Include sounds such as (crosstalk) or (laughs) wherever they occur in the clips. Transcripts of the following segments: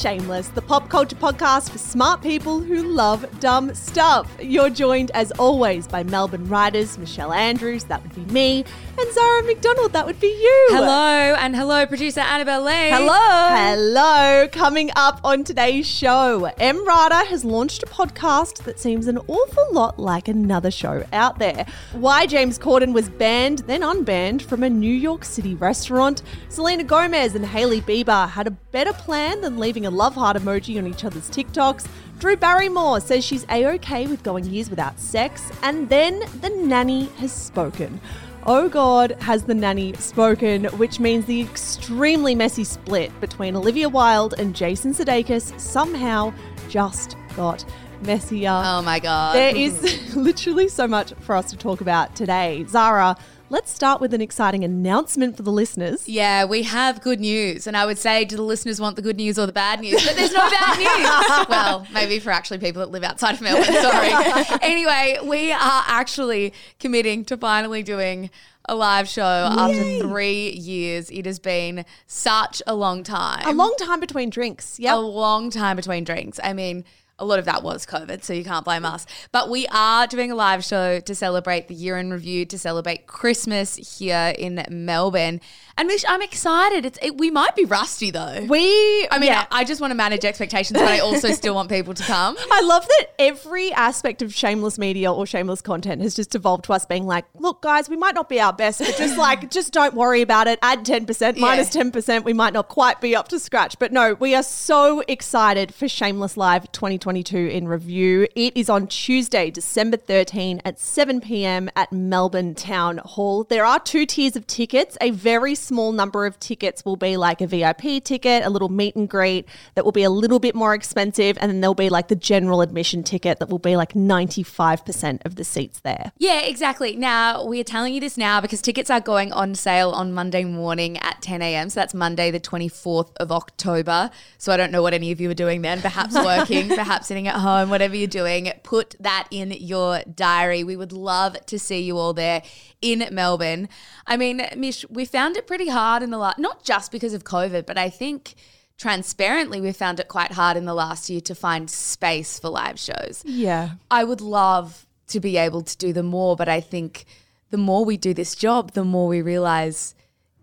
Shameless, the pop culture podcast for smart people who love dumb stuff. You're joined, as always, by Melbourne writers Michelle Andrews, that would be me, and Zara McDonald, that would be you. Hello, and hello, producer Annabelle Lee. Hello. Hello. Coming up on today's show, Em Rata has launched a podcast that seems an awful lot like another show out there. Why James Corden was banned, then unbanned from a New York City restaurant. Selena Gomez and Hailey Bieber had a better plan than leaving a love heart emoji on each other's TikToks. Drew Barrymore says she's a-okay with going years without sex. And then the nanny has spoken. Oh God, has the nanny spoken, which means the extremely messy split between Olivia Wilde and Jason Sudeikis somehow just got messier. Oh my God. There is (laughs) literally so much for us to talk about today. Zara, let's start with an exciting announcement for the listeners. Yeah, we have good news. And I would say, do the listeners want the good news or the bad news? But there's no bad (laughs) news. well, maybe for actually people that live outside of Melbourne. Sorry. (laughs) anyway, we are actually committing to finally doing a live show after three years. It has been such a long time. A long time between drinks. Yeah. A long time between drinks. I mean, a lot of that was COVID, so you can't blame us. But we are doing a live show to celebrate the year in review, to celebrate Christmas here in Melbourne. And Mish, I'm excited. It's it, we might be rusty though. We, I mean, yeah. I, I just want to manage expectations, but I also (laughs) still want people to come. I love that every aspect of shameless media or shameless content has just evolved to us being like, look, guys, we might not be our best, but just (laughs) like, just don't worry about it. Add 10%, minus 10%. We might not quite be up to scratch. But no, we are so excited for Shameless Live 2022 in review. It is on Tuesday, December 13 at 7 p.m. at Melbourne Town Hall. There are two tiers of tickets. A very small number of tickets will be like a VIP ticket, a little meet and greet that will be a little bit more expensive. And then there'll be like the general admission ticket that will be like 95% of the seats there. Yeah, exactly. Now, we are telling you this now because tickets are going on sale on Monday morning at 10 a.m. So that's Monday, the 24th of October. So I don't know what any of you are doing then. Perhaps (laughs) working, perhaps sitting at home, whatever you're doing. Put that in your diary. We would love to see you all there in Melbourne. I mean, Mish, we found it pretty hard in the last, not just because of COVID, but I think transparently we found it quite hard in the last year to find space for live shows. Yeah. I would love to be able to do them more, but I think the more we do this job, the more we realize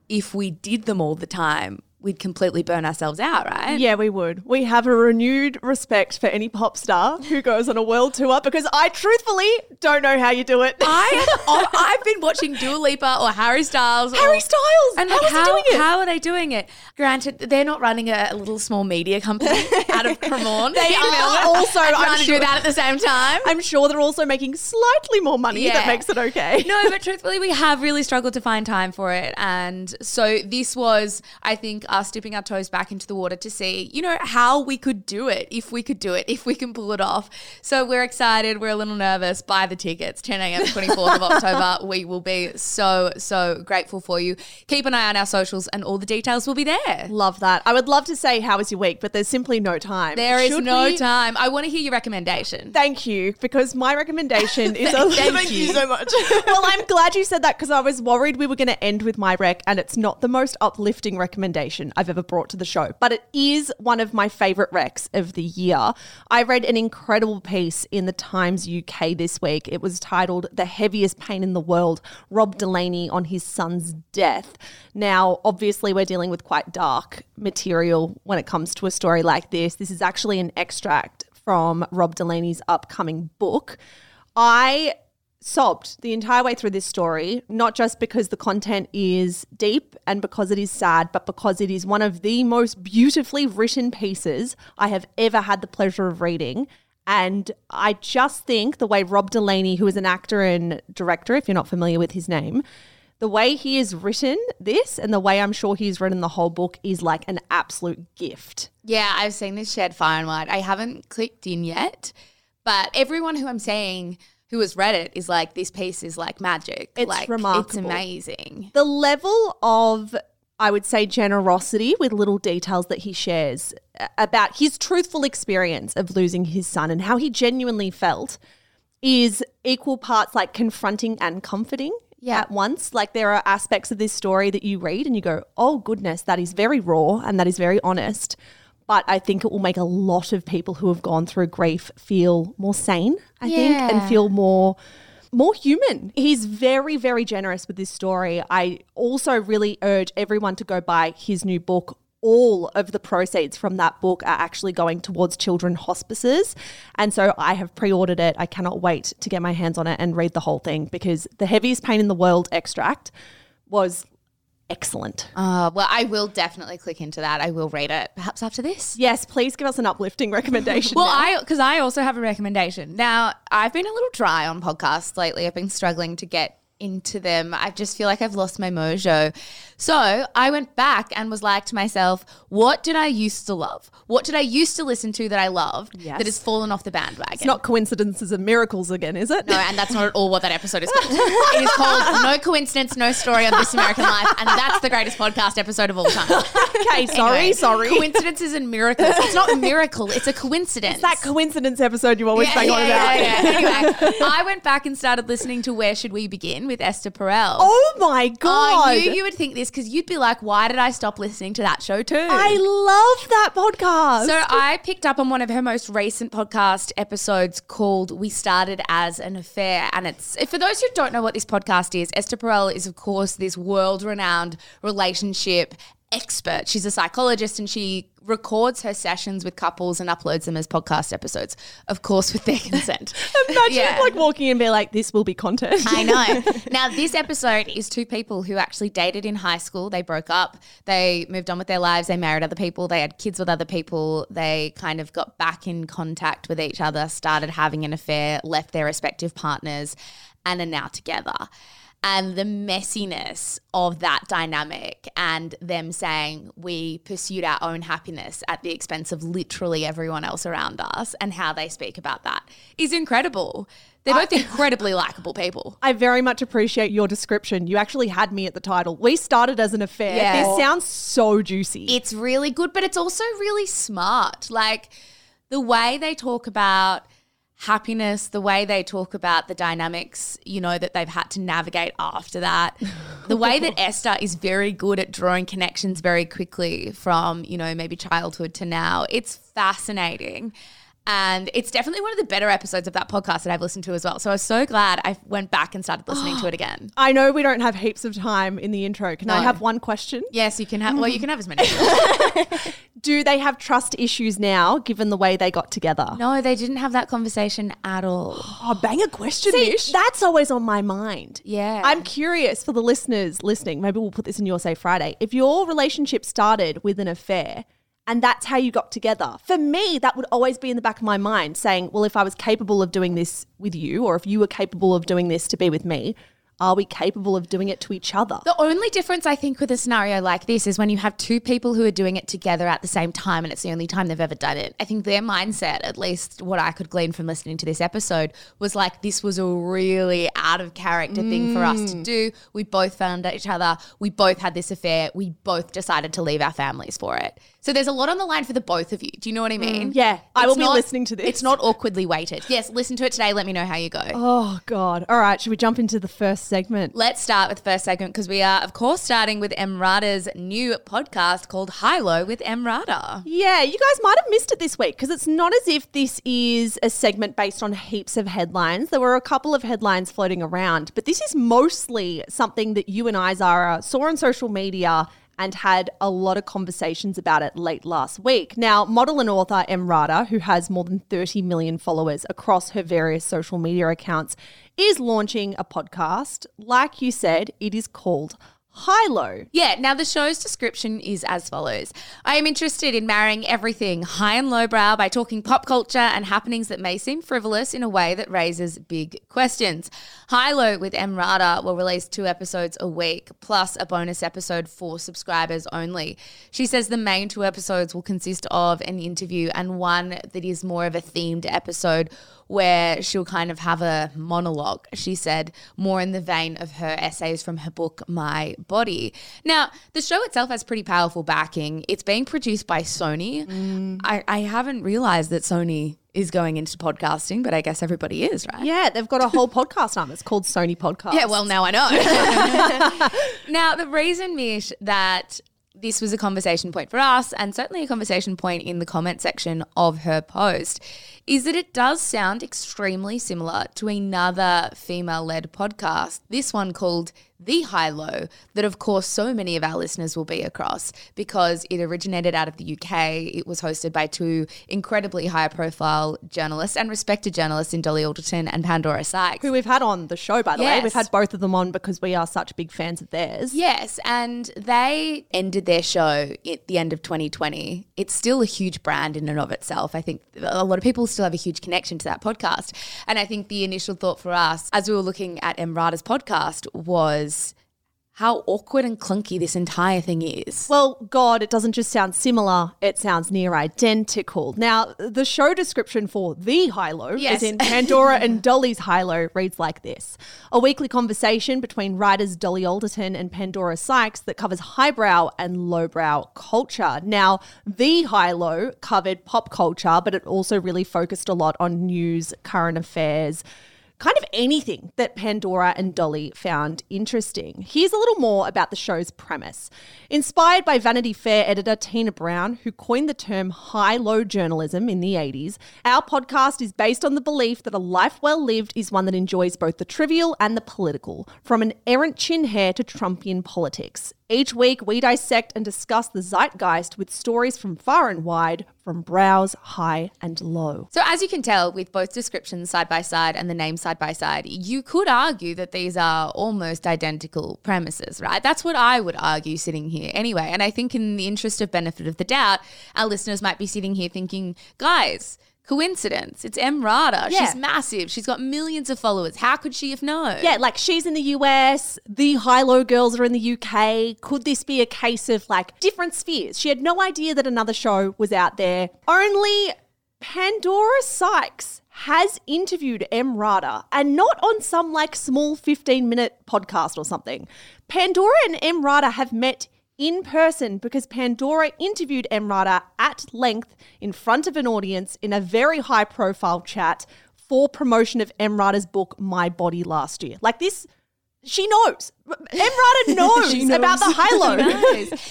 if we did them all the time, we'd completely burn ourselves out, right? Yeah, we would. We have a renewed respect for any pop star who goes on a world tour because I truthfully don't know how you do it. I (laughs) I've been watching Dua Lipa or Harry Styles. or- Harry Styles! And How like, he doing it? How are they doing it? Granted, they're not running a, a little small media company (laughs) out of Cremorne. They are also, I'm trying to sure- do that at the same time. I'm sure they're also making slightly more money that makes it okay. no, but truthfully, we have really struggled to find time for it. And so this was, I think, us dipping our toes back into the water to see, you know, how we could do it, if we could do it, if we can pull it off. So we're excited. We're a little nervous. Buy the tickets, 10 a.m., 24th of October. (laughs) We will be so, so grateful for you. Keep an eye on our socials and all the details will be there. Love that. I would love to say how was your week, but there's simply no time. There is Should no we- time. I want to hear your recommendation. Thank you, because my recommendation is (laughs) a Thank you. so much. (laughs) well, I'm glad you said that because I was worried we were going to end with my rec, and it's not the most uplifting recommendation I've ever brought to the show, but it is one of my favorite recs of the year. I read an incredible piece in the Times UK this week. It was titled "The Heaviest Pain in the World: Rob Delaney on His Son's Death." Now, obviously, we're dealing with quite dark material when it comes to a story like this. This is actually an extract from Rob Delaney's upcoming book. I sobbed the entire way through this story, not just because the content is deep and because it is sad, but because it is one of the most beautifully written pieces I have ever had the pleasure of reading. And I just think the way Rob Delaney, who is an actor and director, if you're not familiar with his name, the way he has written this and the way I'm sure he's written the whole book is like an absolute gift. Yeah, I've seen this shared far and wide. I haven't clicked in yet, but everyone who I'm saying who has read it is like, this piece is like magic. It's like, It's amazing. the level of I would say generosity with little details that he shares uh, about his truthful experience of losing his son and how he genuinely felt is equal parts like confronting and comforting Yeah. at once. Like there are aspects of this story that you read and you go, "Oh goodness, that is very raw and that is very honest." But I think it will make a lot of people who have gone through grief feel more sane, I think, and feel more more human. He's very, very generous with this story. I also really urge everyone to go buy his new book. All of the proceeds from that book are actually going towards children hospices. And so I have pre ordered it. I cannot wait to get my hands on it and read the whole thing because The Heaviest Pain in the World extract was excellent. Uh, well, I will definitely click into that. I will read it perhaps after this. Yes, please give us an uplifting recommendation. Well, now. I because I also have a recommendation. Now, I've been a little dry on podcasts lately. I've been struggling to get into them. I just feel like I've lost my mojo. So I went back and was like to myself, what did I used to love? What did I used to listen to that I loved Yes. that has fallen off the bandwagon? it's not coincidences and miracles again, is it? No, and that's not at all what that episode is called. (laughs) it is called No Coincidence, No Story on This American Life, and that's the greatest podcast episode of all time. okay, sorry, Anyway, sorry. Coincidences and miracles. It's not a miracle, it's a coincidence. that coincidence episode you always yeah, bang on about. yeah, yeah. Anyway, (laughs) I went back and started listening to Where Should We Begin with Esther Perel. Oh my god! I knew you would think this because you'd be like, why did I stop listening to that show too? I love that podcast. So I picked up on one of her most recent podcast episodes called "We Started as an Affair," and it's for those who don't know what this podcast is. Esther Perel is, of course, this world-renowned relationship expert. She's a psychologist, and she records her sessions with couples and uploads them as podcast episodes, of course, with their consent. (laughs) Imagine Yeah. like walking in and be like, "This will be content." I know. (laughs) Now, this episode is two people who actually dated in high school. They broke up. They moved on with their lives. They married other people. They had kids with other people. They kind of got back in contact with each other, started having an affair, left their respective partners, and are now together. And the messiness of that dynamic and them saying we pursued our own happiness at the expense of literally everyone else around us and how they speak about that is incredible. They're both (laughs) incredibly likable people. I very much appreciate your description. You actually had me at the title. We started as an affair. Yeah. This sounds so juicy. It's really good, but it's also really smart. Like the way they talk about happiness, the way they talk about the dynamics, you know, that they've had to navigate after that. the way that (laughs) Esther is very good at drawing connections very quickly from, you know, maybe childhood to now. It's fascinating. And it's definitely one of the better episodes of that podcast that I've listened to as well. So I was so glad I went back and started listening to it (gasps) again. I know we don't have heaps of time in the intro. Can I have one question? Yes, you can have. Well, you can have as many. as you want. Do they have trust issues now, given the way they got together? No, they didn't have that conversation at all. (gasps) Oh, bang a question, See, Mish. That's always on my mind. Yeah. I'm curious for the listeners listening. Maybe we'll put this in your Say Friday. If your relationship started with an affair and that's how you got together, for me, that would always be in the back of my mind saying, well, if I was capable of doing this with you, or if you were capable of doing this to be with me, are we capable of doing it to each other? The only difference I think with a scenario like this is when you have two people who are doing it together at the same time and it's the only time they've ever done it. I think their mindset, at least what I could glean from listening to this episode, was like this was a really out of character thing for us to mm. do. We both found each other. We both had this affair. We both decided to leave our families for it. So there's a lot on the line for the both of you. Do you know what I mm, mean? Yeah, I It's will be listening to this. It's not awkwardly weighted. Yes, listen to it today. Let me know how you go. Oh, God. All right, should we jump into the first segment? Let's start with the first segment because we are, of course, starting with Emrata's new podcast called High Low with Emrata. Yeah, you guys might have missed it this week because it's not as if this is a segment based on heaps of headlines. There were a couple of headlines floating around, but this is mostly something that you and I, Zara, saw on social media and had a lot of conversations about it late last week. Now, model and author Emrata, who has more than 30 million followers across her various social media accounts, is launching a podcast. Like you said, it is called High Low. Yeah, now the show's description is as follows I am interested in marrying everything high and lowbrow by talking pop culture and happenings that may seem frivolous in a way that raises big questions. High Low with Emrata will release two episodes a week, plus a bonus episode for subscribers only. She says the main two episodes will consist of an interview and one that is more of a themed episode where she'll kind of have a monologue, she said, more in the vein of her essays from her book, My Body. Now, the show itself has pretty powerful backing. It's being produced by Sony. Mm. I, I haven't realized that Sony is going into podcasting, but I guess everybody is, right? Yeah, they've got a whole podcast arm. It's called Sony Podcast. Yeah, well, now I know. (laughs) (laughs) now, the reason, Mish, that this was a conversation point for us and certainly a conversation point in the comment section of her post is that it does sound extremely similar to another female led podcast, this one called The High Low, that of course so many of our listeners will be across because it originated out of the UK. It was hosted by two incredibly high profile journalists and respected journalists in Dolly Alderton and Pandora Sykes. Who we've had on the show, by the way. We've had both of them on because we are such big fans of theirs. Yes, and they ended their show at the end of 2020. It's still a huge brand in and of itself. I think a lot of people still have a huge connection to that podcast. And I think the initial thought for us as we were looking at Emrata's podcast was how awkward and clunky this entire thing is. Well, God, it doesn't just sound similar, it sounds near identical. Now, the show description for The High Low, Yes. as in (laughs) Pandora and Dolly's High Low, reads like this A weekly conversation between writers Dolly Alderton and Pandora Sykes that covers highbrow and lowbrow culture. Now, The High Low covered pop culture, but it also really focused a lot on news, current affairs kind of anything that Pandora and Dolly found interesting. Here's a little more about the show's premise. Inspired by Vanity Fair editor Tina Brown, who coined the term high low journalism in the 80s, our podcast is based on the belief that a life well lived is one that enjoys both the trivial and the political, from an errant chin hair to Trumpian politics. Each week, we dissect and discuss the zeitgeist with stories from far and wide, from brows high and low. So, as you can tell, with both descriptions side by side and the name side by side, you could argue that these are almost identical premises, right? That's what I would argue sitting here anyway. And I think, in the interest of benefit of the doubt, our listeners might be sitting here thinking, guys, coincidence. It's Emrata. Yeah. She's massive. She's got millions of followers. How could she have known? Yeah, like she's in the US, the high low girls are in the UK. Could this be a case of like different spheres? She had no idea that another show was out there. Only Pandora Sykes has interviewed Emrata and not on some like small 15 minute podcast or something. Pandora and Emrata have met in person because Pandora interviewed Emrata at length in front of an audience in a very high profile chat for promotion of Emrata's book My Body last year. Like this, she knows. Emrata (laughs) knows, She about the (laughs) high low.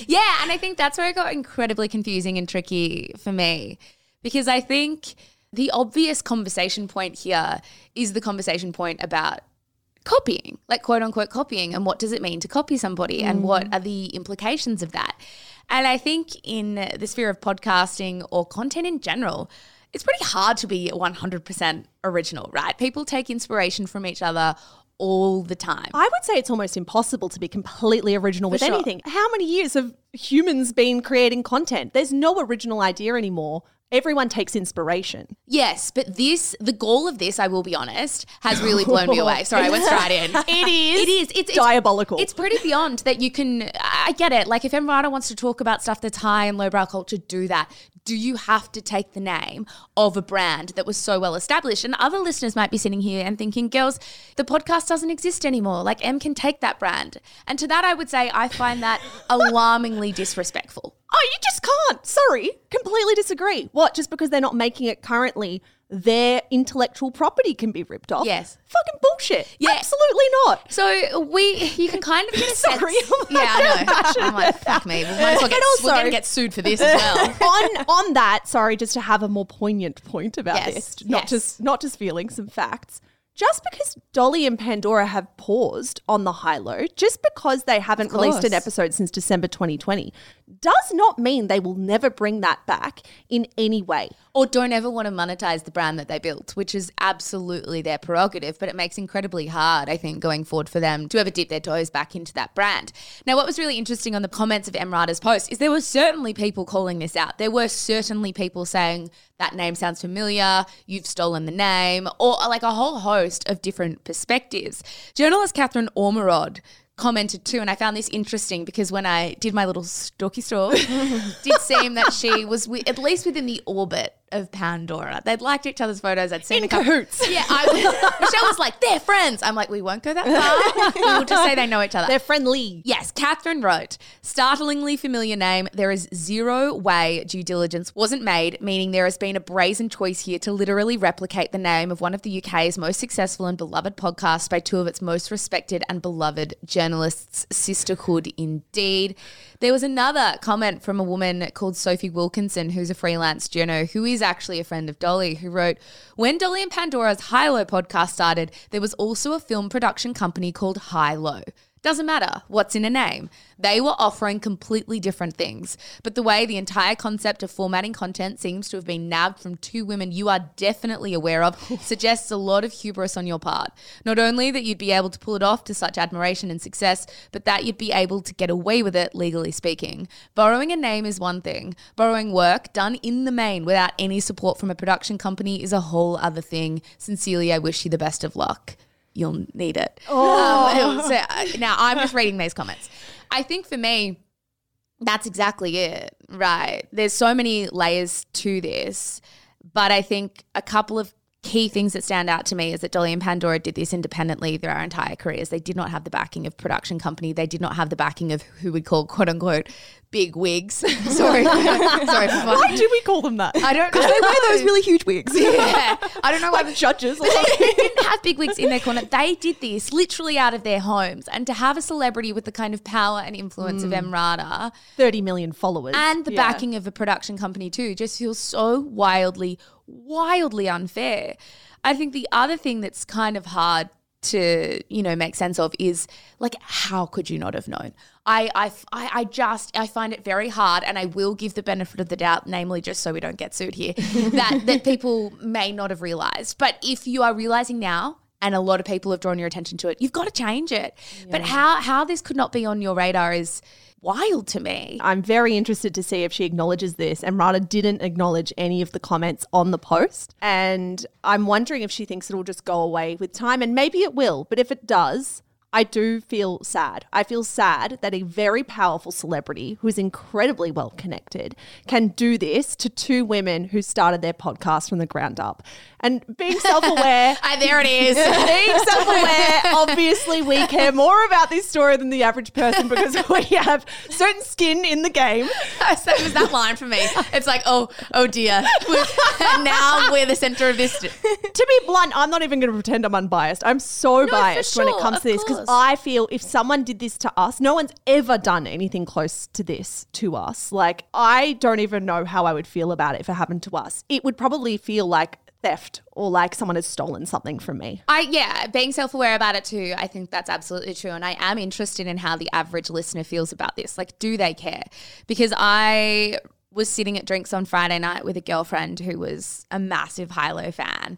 Yeah, and I think that's where it got incredibly confusing and tricky for me because I think the obvious conversation point here is the conversation point about copying, like quote unquote copying, and what does it mean to copy somebody and what mm. are the implications of that. And I think in the sphere of podcasting or content in general, it's pretty hard to be 100% original, right? People take inspiration from each other all the time. I would say it's almost impossible to be completely original with sure. anything. How many years have humans been creating content? There's no original idea anymore. Everyone takes inspiration. Yes, but this, the goal of this, I will be honest, has really blown me away. Sorry, I went straight in. (laughs) It is. It is. It's, it's diabolical. It's pretty beyond that you can. I get it. Like if Emrata wants to talk about stuff that's high and lowbrow culture, do that. Do you have to take the name of a brand that was so well established? And other listeners might be sitting here and thinking, girls, the podcast doesn't exist anymore. Like M can take that brand. And to that, I would say I find that (laughs) alarmingly disrespectful. Oh, you just can't. Sorry. Completely disagree. What? Just because they're not making it currently, their intellectual property can be ripped off? Yes. Fucking bullshit. Yeah. Absolutely not. So we, you can kind of get a (laughs) sense. Sorry, I'm yeah, I know. (laughs) I'm like, fuck me. We might as well get, And we're gonna get sued for this as well. (laughs) on on that, sorry, just to have a more poignant point about Yes, this, not yes. just not just feeling some facts. Just because Dolly and Pandora have paused on the high low, just because they haven't released an episode since December 2020, does not mean they will never bring that back in any way. or don't ever want to monetize the brand that they built, which is absolutely their prerogative, but it makes incredibly hard, I think, going forward for them to ever dip their toes back into that brand. Now, what was really interesting on the comments of Emrata's post is there were certainly people calling this out. There were certainly people saying that name sounds familiar, you've stolen the name, or like a whole host of different perspectives. Journalist Katherine Ormerod commented too, and I found this interesting because when I did my little stalky stalk, (laughs) did seem that she was at least within the orbit of Pandora. They'd liked each other's photos. I'd seen In a couple. cahoots. (laughs) Yeah, I, Michelle was like, they're friends. I'm like, we won't go that far. (laughs) we will just say they know each other. They're friendly. Yes, Katherine wrote, startlingly familiar name. There is zero way due diligence wasn't made, meaning there has been a brazen choice here to literally replicate the name of one of the UK's most successful and beloved podcasts by two of its most respected and beloved journalists. Sisterhood indeed. There was another comment from a woman called Sophie Wilkinson, who's a freelance journo, who is actually a friend of Dolly, who wrote, When Dolly and Pandora's High Low podcast started, there was also a film production company called High Low. Doesn't matter what's in a name. They were offering completely different things. But the way the entire concept of formatting content seems to have been nabbed from two women you are definitely aware of (laughs) suggests a lot of hubris on your part. Not only that you'd be able to pull it off to such admiration and success, but that you'd be able to get away with it, legally speaking. Borrowing a name is one thing, borrowing work done in the main without any support from a production company is a whole other thing. Sincerely, I wish you the best of luck you'll need it. Oh. Um, so, uh, now I'm just reading these comments. I think for me, that's exactly it, right? There's so many layers to this, but I think a couple of key things that stand out to me is that Dolly and Pandora did this independently their entire careers. They did not have the backing of production company. They did not have the backing of who we'd call quote unquote big wigs. (laughs) sorry, (laughs) sorry. For Why do we call them that? I don't know. Because they wear those really huge wigs. (laughs) Yeah, I don't know why like judges. they didn't have big wigs in their corner. They did this literally out of their homes. And to have a celebrity with the kind of power and influence of mm. Emrata 30 million followers. and the Yeah. backing of a production company too just feels so wildly, wildly unfair. I think the other thing that's kind of hard to you know make sense of is like how could you not have known? I, I i i just i find it very hard and i will give the benefit of the doubt namely just so we don't get sued here (laughs) that that people may not have realized. But if you are realizing now and a lot of people have drawn your attention to it you've got to change it. But how how this could not be on your radar is wild to me I'm very interested to see if she acknowledges this. Emrata didn't acknowledge any of the comments on the post. And I'm wondering if she thinks it'll just go away with time. And maybe it will. But if it does, I do feel sad. I feel sad that a very powerful celebrity who is incredibly well connected can do this to two women who started their podcast from the ground up. And being self aware. (laughs) There it is (laughs) being self-aware, obviously we care more about this story than the average person because (laughs) we have certain skin in the game. so it was that line for me. It's like, oh, oh dear. and now we're the center of this. To be blunt, I'm not even going to pretend I'm unbiased. I'm so for biased when it comes to this because. I feel if someone did this to us, no one's ever done anything close to this to us. Like I don't even know how I would feel about it if it happened to us. It would probably feel like theft or like someone has stolen something from me. I yeah, being self-aware about it too. I think that's absolutely true, and I am interested in how the average listener feels about this. Like, do they care? Because I was sitting at drinks on Friday night with a girlfriend who was a massive High Low fan.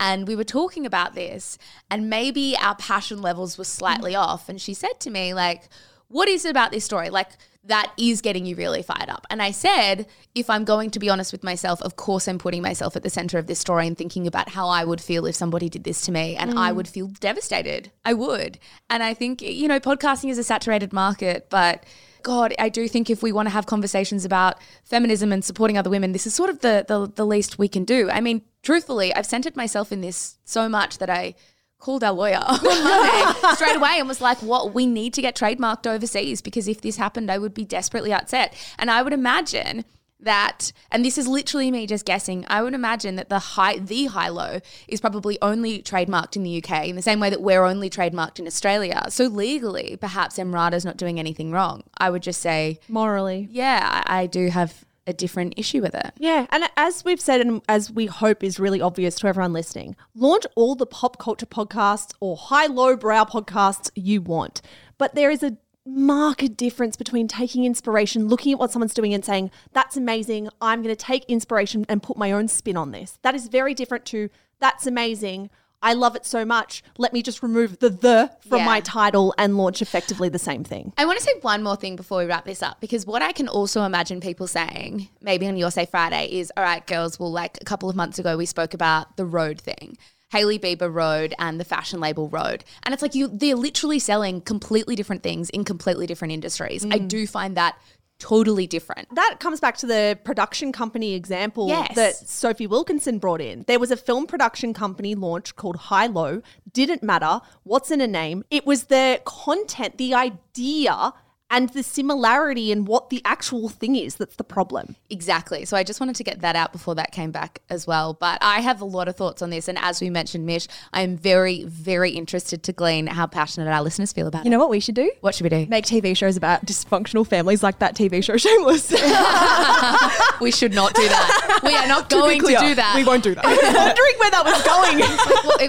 And we were talking about this, and maybe our passion levels were slightly mm. off. And she said to me, like, what is it about this story? Like, that is getting you really fired up. And I said, if I'm going to be honest with myself, of course I'm putting myself at the center of this story and thinking about how I would feel if somebody did this to me. And I mm. would feel devastated. I would. And I think, you know, podcasting is a saturated market, but God, I do think if we want to have conversations about feminism and supporting other women, this is sort of the the, the least we can do. I mean, truthfully, I've centered myself in this so much that I called our lawyer (laughs) (laughs) Monday straight away and was like, "What we need to get trademarked overseas because if this happened, I would be desperately upset." And I would imagine that, and this is literally me just guessing. I would imagine that the high, the high low, is probably only trademarked in the UK in the same way that we're only trademarked in Australia. So legally, perhaps Emrata's not doing anything wrong. I would just say, Morally. yeah, I, I do have a different issue with it. Yeah, and as we've said, and as we hope is really obvious to everyone listening, launch all the pop culture podcasts or high low brow podcasts you want. But there is a marked difference between taking inspiration, looking at what someone's doing and saying, that's amazing. I'm going to take inspiration and put my own spin on this. That is very different to, that's amazing. I love it so much. Let me just remove the the from Yeah. my title and launch effectively the same thing. I want to say one more thing before we wrap this up because what I can also imagine people saying, maybe on Your Say Friday, is all right, girls, well, like a couple of months ago, we spoke about the road thing. Hailey Bieber Rhode and the fashion label Rhode. And it's like you they're literally selling completely different things in completely different industries. I mm. do find that totally different. That comes back to the production company example Yes. that Sophie Wilkinson brought in. There was a film production company launched called High Low. Didn't matter what's in a name. It was the content, the idea, and the similarity in what the actual thing is that's the problem. Exactly. So I just wanted to get that out before that came back as well. But I have a lot of thoughts on this. And as we mentioned, Mish, I am very, very interested to glean how passionate our listeners feel about You it. know what we should do? What should we do? Make TV shows about dysfunctional families like that TV show (laughs) Shameless. (laughs) We should not do that. We are not going to, clear, do that. We won't do that. (laughs) I was wondering where that was going.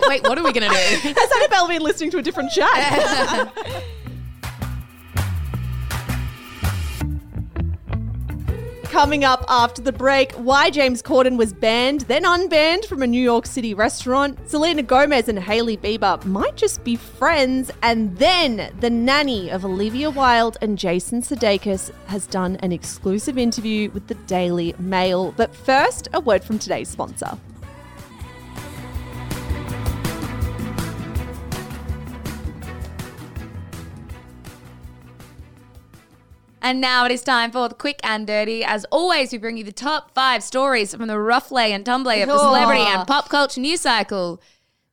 Well, wait, what are we going to do? Has Annabelle been listening to a different chat? Coming up after the break, why James Corden was banned, then unbanned from a New York City restaurant. Selena Gomez and Hailey Bieber might just be friends. And then the nanny of Olivia Wilde and Jason Sudeikis has done an exclusive interview with the Daily Mail. But first, a word from today's sponsor. And now it is time for the quick and dirty. As always, we bring you the top five stories from the rough lay and tumble of the celebrity and (laughs) pop culture news cycle.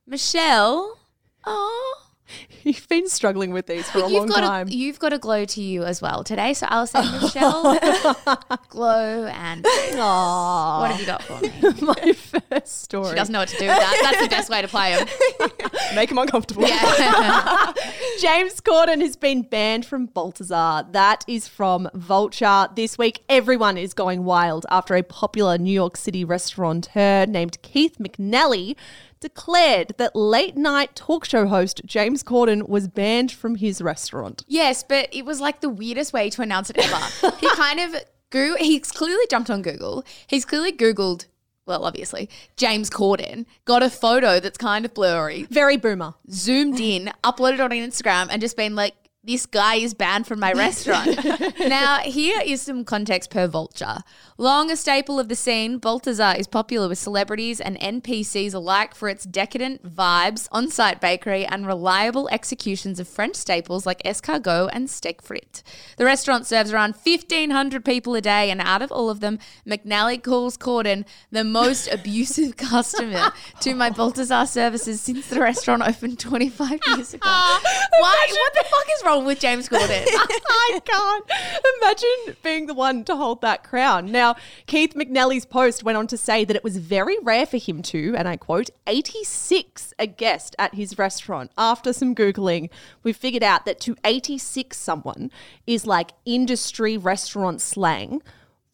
Michelle, oh, (laughs) You've been struggling with these for a long time. A, you've got a glow to you as well today. So I'll say Michelle, (laughs) glow and Aww. what have you got for me? (laughs) My first story. She doesn't know what to do with that. That's the best way to play him. Make them uncomfortable. Yeah. James Corden has been banned from Balthazar. That is from Vulture. This week, everyone is going wild after a popular New York City restaurateur named Keith McNally declared that late night talk show host James Corden was banned from his restaurant. Yes, but it was like the weirdest way to announce it ever. he (laughs) kind of Goo he's clearly jumped on Google. He's clearly Googled, well, obviously, James Corden, got a photo that's kind of blurry, Very boomer. zoomed in, uploaded on Instagram, and just been like, this guy is banned from my restaurant. (laughs) now, here is some context per Vulture. Long a staple of the scene, Balthazar is popular with celebrities and NPCs alike for its decadent vibes, on site bakery, and reliable executions of French staples like escargot and steak frites. The restaurant serves around 1,500 people a day, and out of all of them, McNally calls Corden the most (laughs) abusive customer to my Balthazar services since the restaurant opened 25 years ago. (laughs) Why? What the fuck is wrong with James Corden? (laughs) I can't imagine being the one to hold that crown. Now, Keith McNally's post went on to say that it was very rare for him to, and I quote, 86 a guest at his restaurant. After some Googling, we figured out that to 86 someone is like industry restaurant slang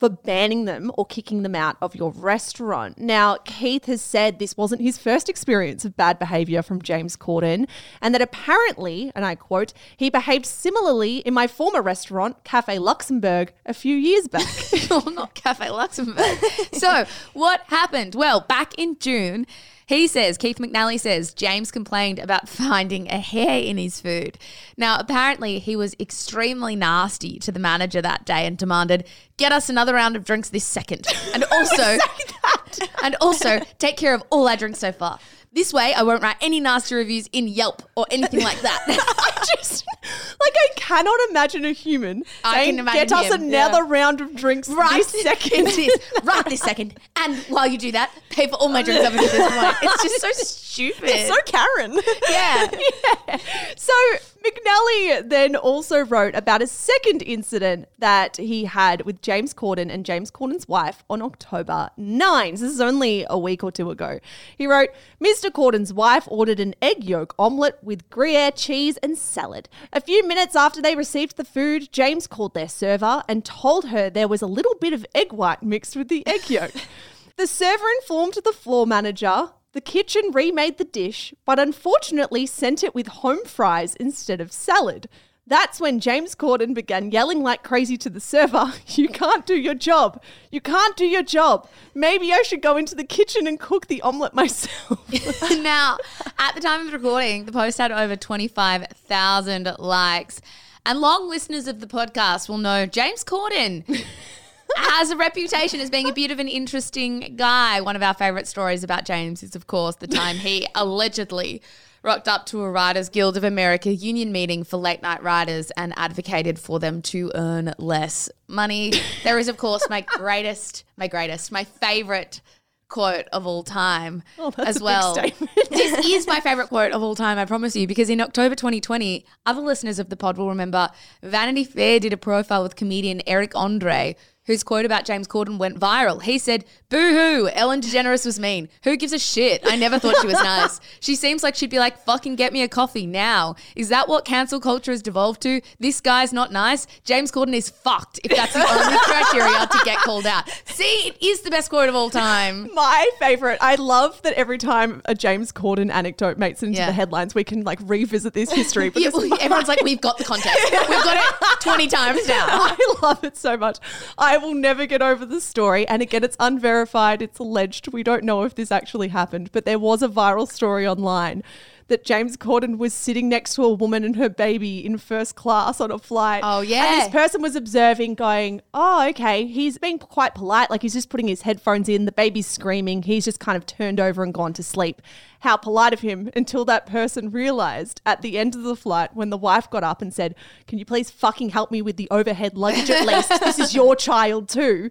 for banning them or kicking them out of your restaurant. Now, Keith has said this wasn't his first experience of bad behavior from James Corden, and that apparently, and I quote, he behaved similarly in my former restaurant, Cafe Luxembourg, a few years back. (laughs) oh, not Cafe Luxembourg. so, what happened? Well, back in June, he says, Keith McNally says, James complained about (laughs) finding a hair in his food. Now, apparently, he was extremely nasty to the manager that day and demanded, get us another round of drinks this second. And (laughs) also, and also, take care of all our drinks so far. This way, I won't write any nasty reviews in Yelp or anything like that. (laughs) I just, like, I cannot imagine a human I saying, can imagine get us him, another round of drinks right this second. It is right this second. And while you do that, pay for all my drinks up until this point. It's just so (laughs) stupid. So Karen. yeah. (laughs) yeah. So McNally then also wrote about a second incident that he had with James Corden and James Corden's wife on October 9. So this is only a week or two ago. He wrote, Mr. Corden's wife ordered an egg yolk omelette with Gruyere cheese and salad. A few minutes after they received the food, James called their server and told her there was a little bit of egg white mixed with the egg yolk. (laughs) The server informed the floor manager. The kitchen remade the dish, but unfortunately sent it with home fries instead of salad. That's when James Corden began yelling like crazy to the server, (laughs) You can't do your job. You can't do your job. Maybe I should go into the kitchen and cook the omelette myself. (laughs) (laughs) now, at the time of recording, the post had over 25,000 likes. And long listeners of the podcast will know James Corden has a reputation as being a bit of an interesting guy. One of our favorite stories about James is, of course, the time he (laughs) allegedly rocked up to a Writers Guild of America union meeting for late night writers and advocated for them to earn less money. There is, of course, my greatest, my greatest, my favorite quote of all time Oh, as well. this is my (laughs) favorite quote of all time, I promise you, because in October 2020, other listeners of the pod will remember Vanity Fair did a profile with comedian Eric Andre, whose quote about James Corden went viral. He said, Boo hoo, Ellen DeGeneres was mean. Who gives a shit? I never thought she was nice. (laughs) She seems like she'd be like, fucking get me a coffee now. Is that what cancel culture has devolved to? This guy's not nice. James Corden is fucked if that's the (laughs) only criteria to get called out. See, it is the best quote of all time. My favorite. I love that every time a James Corden anecdote makes it into Yeah. the headlines, we can like revisit this (laughs) history. Yeah, Because well, everyone's like, we've got the context. We've got it 20 times now. I love it so much. I will never get over the story. And again, it's unverified, it's alleged. We don't know if this actually happened, but there was a viral story online that James Corden was sitting next to a woman and her baby in first class on a flight. Oh, And yeah. this person was observing, going, Oh, okay, he's being quite polite. Like he's just putting his headphones in, the baby's screaming, he's just kind of turned over and gone to sleep. How polite of him until that person realized at the end of the flight when the wife got up and said, Can you please fucking help me with the overhead luggage at least? this is your child too.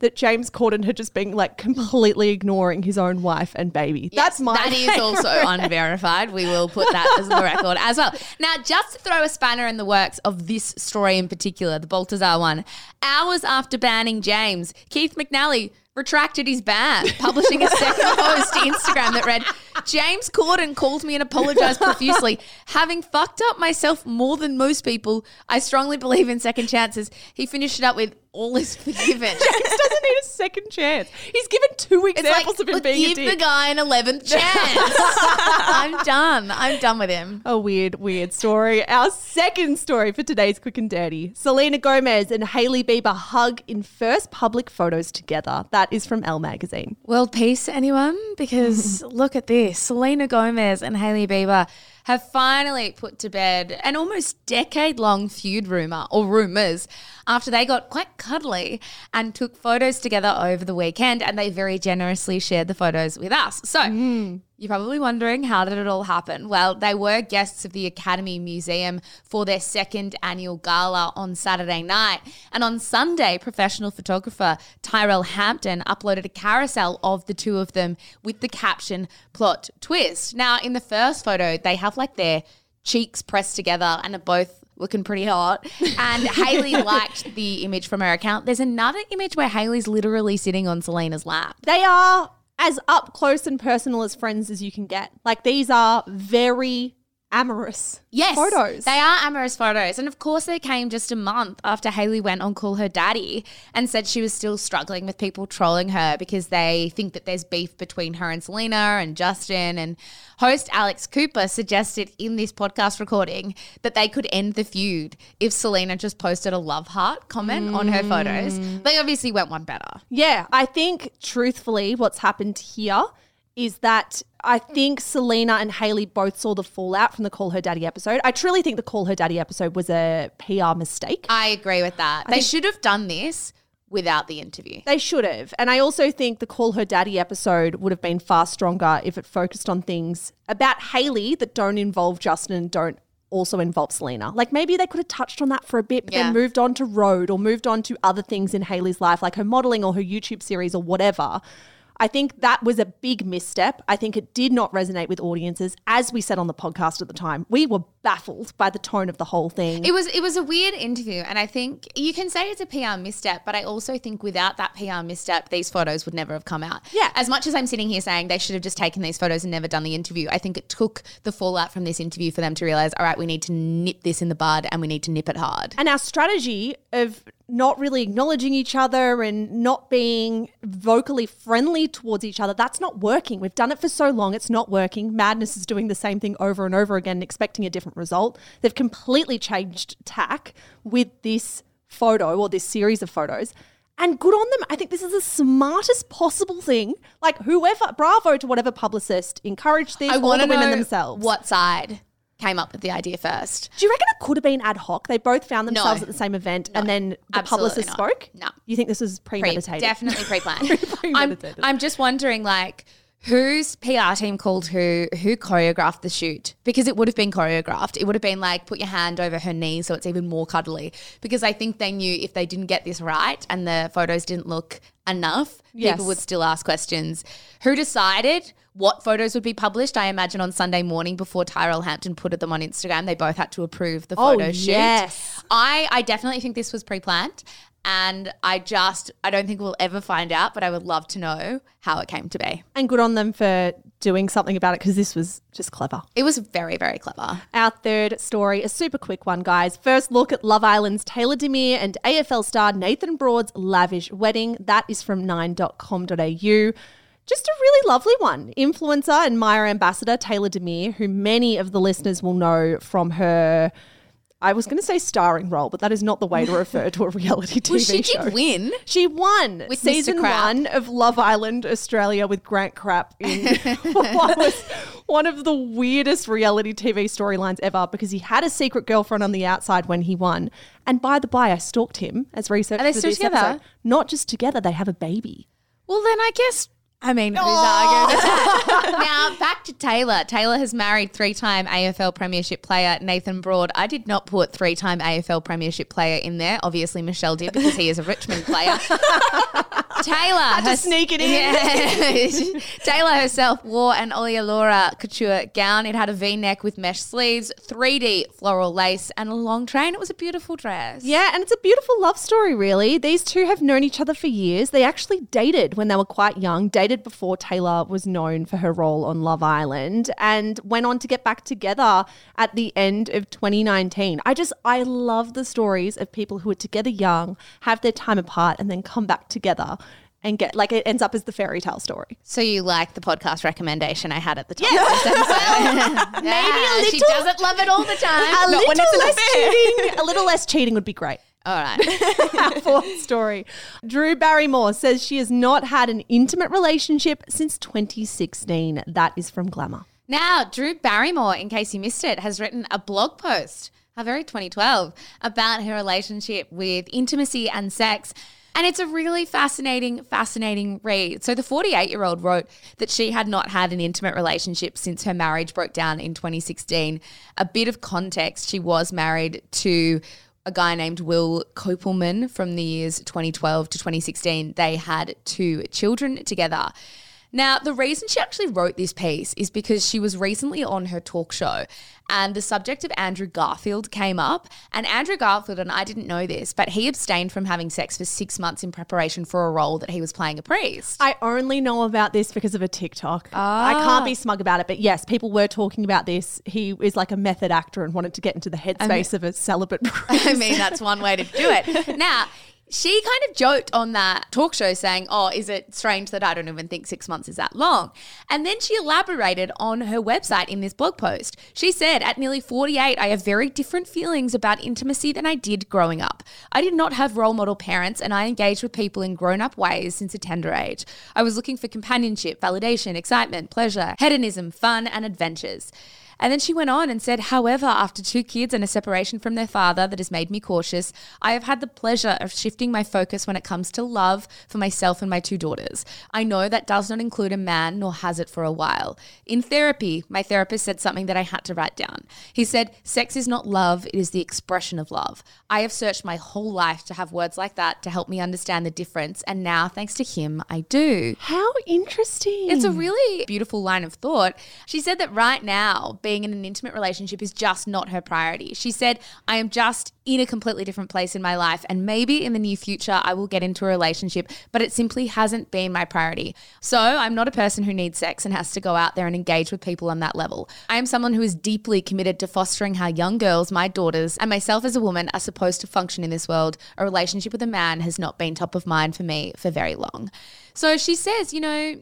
That James Corden had just been like completely ignoring his own wife and baby. That's my That is also unverified. We will put that as the record as well. Now, just to throw a spanner in the works of this story in particular, the Balthazar one, hours after banning James, Keith McNally retracted his ban, publishing a second (laughs) post to Instagram that read, James Corden called me and apologized profusely. (laughs) Having fucked up myself more than most people, I strongly believe in second chances. He finished it up with, all is forgiven. (laughs) James doesn't need a second chance. He's given two examples like, of him look, being a give the guy an 11th (laughs) chance. I'm done. I'm done with him. A weird, weird story. Our second story for today's Quick and Dirty. Selena Gomez and Hailey Bieber hug in first public photos together. That is from Elle magazine. World peace, anyone? Because look at this. Selena Gomez and Hailey Bieber have finally put to bed an almost decade long feud rumor or rumors after they got quite cuddly and took photos together over the weekend and they very generously shared the photos with us. So, hmm. You're probably wondering how did it all happen? Well, they were guests of the Academy Museum for their second annual gala on Saturday night. And on Sunday, professional photographer Tyrell Hampton uploaded a carousel of the two of them with the caption plot twist. Now, in the first photo, they have like their cheeks pressed together and are both looking pretty hot. And (laughs) Hailey liked the image from her account. There's another image where Hailey's literally sitting on Selena's lap. They are as up close and personal as friends as you can get. Like these are very amorous Yes, photos. They are amorous photos, and of course, they came just a month after Hailey went on Call Her Daddy and said she was still struggling with people trolling her because they think that there's beef between her and Selena and Justin. And host Alex Cooper suggested in this podcast recording that they could end the feud if Selena just posted a love heart comment on her photos. They obviously went one better. Yeah, I think truthfully, what's happened here is that I think Selena and Hailey both saw the fallout from the Call Her Daddy episode. I truly think the Call Her Daddy episode was a PR mistake. I agree with that. they should have done this without the interview. They should have. And I also think the Call Her Daddy episode would have been far stronger if it focused on things about Hailey that don't involve Justin and don't also involve Selena. Like maybe they could have touched on that for a bit, but Yeah. then moved on to Rhode or moved on to other things in Hailey's life, like her modeling or her YouTube series or whatever. I think that was a big misstep. I think it did not resonate with audiences. As we said on the podcast at the time, we were baffled by the tone of the whole thing. It was it was a weird interview, and I think you can say it's a PR misstep, but I also think without that PR misstep, these photos would never have come out. Yeah. As much as I'm sitting here saying they should have just taken these photos and never done the interview, I think it took the fallout from this interview for them to realize, all right, we need to nip this in the bud and we need to nip it hard. And our strategy of not really acknowledging each other and not being vocally friendly towards each other, that's not working. We've done it for so long, it's not working. Madness is doing the same thing over and over again, expecting a different result. They've completely changed tack with this photo or this series of photos. And good on them. I think this is the smartest possible thing. Like whoever, bravo to whatever publicist encouraged this I or want the know women themselves. what side came up with the idea first. Do you reckon it could have been ad hoc? They both found themselves No. at the same event and then the publicist not. spoke? No. You think this was Pre- premeditated? definitely pre-planned. (laughs) I'm, I'm just wondering, like, whose PR team called who? Who choreographed the shoot? Because it would have been choreographed. It would have been like put your hand over her knee so it's even more cuddly. Because I think they knew if they didn't get this right and the photos didn't look enough, Yes. people would still ask questions. Who decided? What photos would be published? I imagine on Sunday morning before Tyrell Hampton put them on Instagram. They both had to approve the Oh, photo shoot. yes. I, I definitely think this was pre-planned and I just I don't think we'll ever find out, but I would love to know how it came to be. and good on them for doing something about it because this was just clever. It was very very clever. Our third story, a super quick one, guys. First look at Love Island's Tayla Damir and AFL star Nathan Broad's lavish wedding. That is from 9.com.au. Just a really lovely one. Influencer and Maya ambassador Tayla Damir, who many of the listeners will know from her. I was going to say starring role, but that is not the way to refer to a reality TV Well, she show. did win. She won With season one of Love Island Australia with Grant Crapp in (laughs) what was one of the weirdest reality TV storylines ever because he had a secret girlfriend on the outside when he won. And by the by, I stalked him as research Are they still together? episode. Not just together, they have a baby. Well, then I guess. I mean, who's arguing (laughs) now back to Taylor. Taylor has married three-time AFL Premiership player Nathan Broad. I did not put three-time AFL Premiership player in there. Obviously, Michelle did because he is a Richmond player. (laughs) Taylor had to sneak it in. Taylor herself wore an Oglialoro couture gown. It had a V-neck with mesh sleeves, 3D floral lace, and a long train. It was a beautiful dress. Yeah, and it's a beautiful love story, really. These two have known each other for years. They actually dated when they were quite young, dated before Taylor was known for her role on Love Island, and went on to get back together at the end of 2019. I just, I love the stories of people who are together young, have their time apart, and then come back together. And get like it ends up as the fairy tale story. So you like the podcast recommendation I had at the top this episode? Maybe a She little- doesn't love it all the time. A Not when little it's less cheating. A little (laughs) less cheating would be great. All right. (laughs) Fourth story. Drew Barrymore says she has not had an intimate relationship since 2016. That is from Glamour. Now, Drew Barrymore, in case you missed it, has written a blog post, how very 2012, about her relationship with intimacy and sex. And it's a really fascinating, fascinating read. So, the 48 year old wrote that she had not had an intimate relationship since her marriage broke down in 2016. A bit of context she was married to a guy named Will Kopelman from the years 2012 to 2016. They had two children together. Now, the reason she actually wrote this piece is because she was recently on her talk show and the subject of Andrew Garfield came up. And Andrew Garfield, and I didn't know this, but he abstained from having sex for six months in preparation for a role that he was playing a priest. I only know about this because of a TikTok. I ah. can't be smug about it, but yes, people were talking about this. He is like a method actor and wanted to get into the headspace of a celibate (laughs) priest. I mean, that's one way to do it. (laughs) Now, she kind of joked on that talk show saying, Oh, is it strange that I don't even think six months is that long? And then she elaborated on her website in this blog post. She said, At nearly 48, I have very different feelings about intimacy than I did growing up. I did not have role model parents, and I engaged with people in grown up ways since a tender age. I was looking for companionship, validation, excitement, pleasure, hedonism, fun, and adventures. And then she went on and said, However, after two kids and a separation from their father that has made me cautious, I have had the pleasure of shifting my focus when it comes to love for myself and my two daughters. I know that does not include a man, nor has it for a while. In therapy, my therapist said something that I had to write down. He said, Sex is not love, it is the expression of love. I have searched my whole life to have words like that to help me understand the difference, and now, thanks to him, I do. How interesting. It's a really beautiful line of thought. She said that right now, being in an intimate relationship is just not her priority. She said, I am just in a completely different place in my life, and maybe in the near future I will get into a relationship, but it simply hasn't been my priority. So I'm not a person who needs sex and has to go out there and engage with people on that level. I am someone who is deeply committed to fostering how young girls, my daughters, and myself as a woman are supposed to function in this world. A relationship with a man has not been top of mind for me for very long. So she says, you know,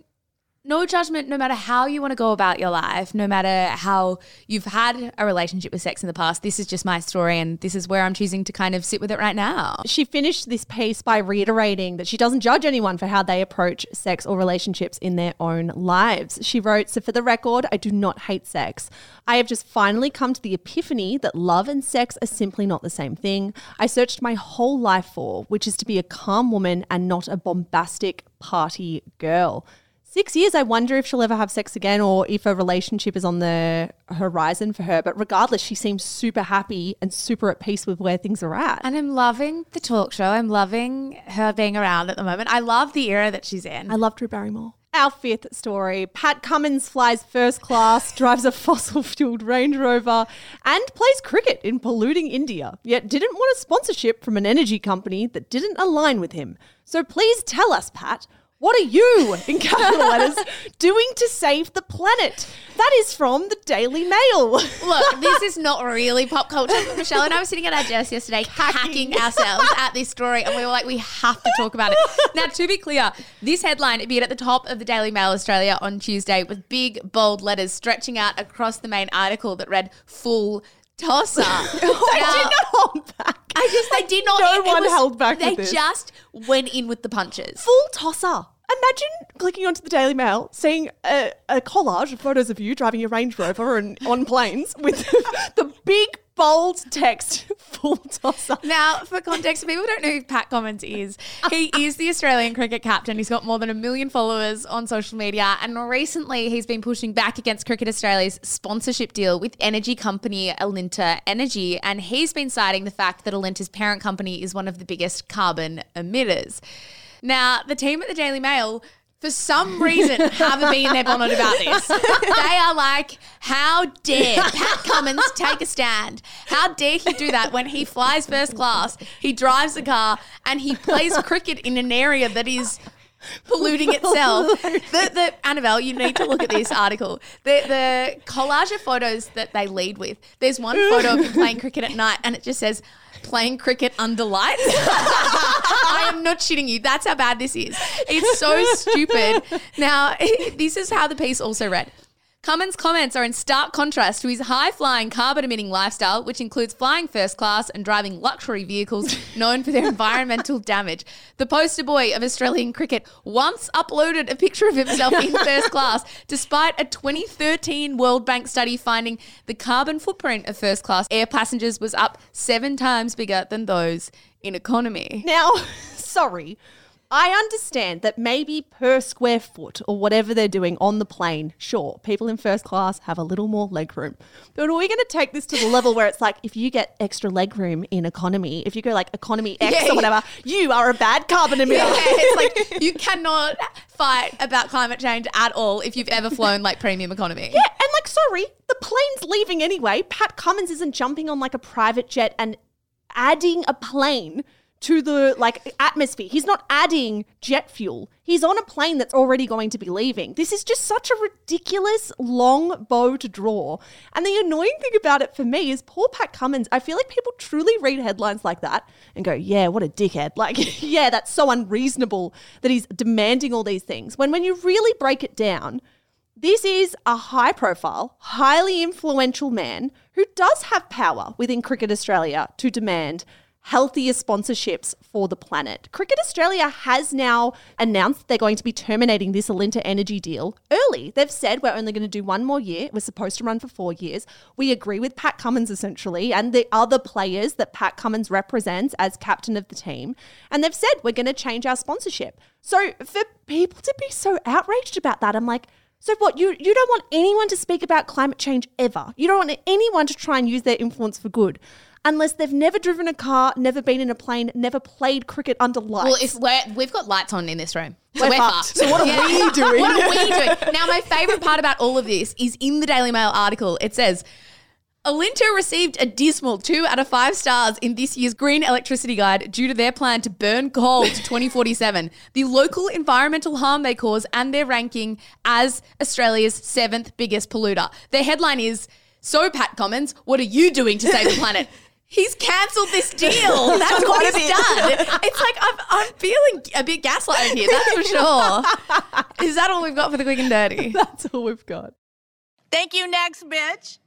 no judgment no matter how you want to go about your life, no matter how you've had a relationship with sex in the past. This is just my story and this is where I'm choosing to kind of sit with it right now. She finished this piece by reiterating that she doesn't judge anyone for how they approach sex or relationships in their own lives. She wrote, So for the record, I do not hate sex. I have just finally come to the epiphany that love and sex are simply not the same thing. I searched my whole life for, which is to be a calm woman and not a bombastic party girl. Six years, I wonder if she'll ever have sex again or if a relationship is on the horizon for her. But regardless, she seems super happy and super at peace with where things are at. And I'm loving the talk show. I'm loving her being around at the moment. I love the era that she's in. I love Drew Barrymore. Our fifth story Pat Cummins flies first class, (laughs) drives a fossil fueled Range Rover, and plays cricket in polluting India, yet didn't want a sponsorship from an energy company that didn't align with him. So please tell us, Pat, what are you, in capital letters, doing to save the planet? That is from the Daily Mail. Look, (laughs) this is not really pop culture. Michelle and I were sitting at our desk yesterday, hacking ourselves at this story, and we were like, we have to talk about it. Now, to be clear, this headline appeared at the top of the Daily Mail Australia on Tuesday with big, bold letters stretching out across the main article that read full tosser. (laughs) I did not hold back. I just, they did not. No it one was- held back They just went in with the punches. Full tosser. Imagine clicking onto the Daily Mail, seeing a, a collage of photos of you driving a Range Rover and on planes with (laughs) the big bold text, full tosser. Now, for context, people don't know who Pat Cummins is, he (laughs) is the Australian cricket captain. He's got more than a million followers on social media. And recently, he's been pushing back against Cricket Australia's sponsorship deal with energy company Alinta Energy. And he's been citing the fact that Alinta's parent company is one of the biggest carbon emitters. Now, the team at the Daily Mail. For some reason, (laughs) haven't been in their bonnet about this. They are like, how dare Pat Cummins take a stand? How dare he do that when he flies first class, he drives a car, and he plays cricket in an area that is polluting itself. (laughs) The, the Annabelle, you need to look at this article. The the collage of photos that they lead with. There's one photo of him playing cricket at night, and it just says playing cricket under lights. (laughs) I am not shitting you. That's how bad this is. It's so (laughs) stupid. Now, (laughs) this is how the piece also read. Cummins' comments are in stark contrast to his high flying, carbon emitting lifestyle, which includes flying first class and driving luxury vehicles (laughs) known for their environmental damage. The poster boy of Australian cricket once uploaded a picture of himself in (laughs) first class, despite a 2013 World Bank study finding the carbon footprint of first class air passengers was up seven times bigger than those in economy. Now, (laughs) sorry. I understand that maybe per square foot or whatever they're doing on the plane, sure, people in first class have a little more legroom. But are we going to take this to the level where it's like if you get extra legroom in economy, if you go like economy X Yeah, or whatever, you are a bad carbon emitter? Yeah, it's (laughs) like you cannot fight about climate change at all if you've ever flown like premium economy. Yeah, and like, sorry, the plane's leaving anyway. Pat Cummins isn't jumping on like a private jet and adding a plane to the like atmosphere. He's not adding jet fuel. He's on a plane that's already going to be leaving. This is just such a ridiculous long bow to draw. And the annoying thing about it for me is poor Pat Cummins. I feel like people truly read headlines like that and go, "Yeah, what a dickhead." (laughs) Like, yeah, that's so unreasonable that he's demanding all these things. When when you really break it down, this is a high profile, highly influential man who does have power within Cricket Australia to demand healthier sponsorships for the planet. Cricket Australia has now announced they're going to be terminating this Alinta Energy deal early. They've said we're only going to do one more year. We're supposed to run for four years. We agree with Pat Cummins essentially and the other players that Pat Cummins represents as captain of the team. And they've said we're going to change our sponsorship. So for people to be so outraged about that, I'm like, so what you you don't want anyone to speak about climate change ever. You don't want anyone to try and use their influence for good. Unless they've never driven a car, never been in a plane, never played cricket under lights. Well, if we're, we've got lights on in this room. So We're we're, fucked. fucked. So what are we doing? (laughs) what are we doing? Now, my favourite part about all of this is in the Daily Mail article. It says, Alinta received a dismal two out of five stars in this year's Green Electricity Guide due to their plan to burn coal to 2047, the local environmental harm they cause, and their ranking as Australia's seventh biggest polluter. Their headline is, So, Pat Cummins, what are you doing to save the planet? (laughs) He's cancelled this deal. (laughs) That's what he's done. It's like I'm, I'm feeling a bit gaslighted here. That's for sure. Is that all we've got for the quick and dirty? (laughs) That's all we've got. Thank you, next bitch.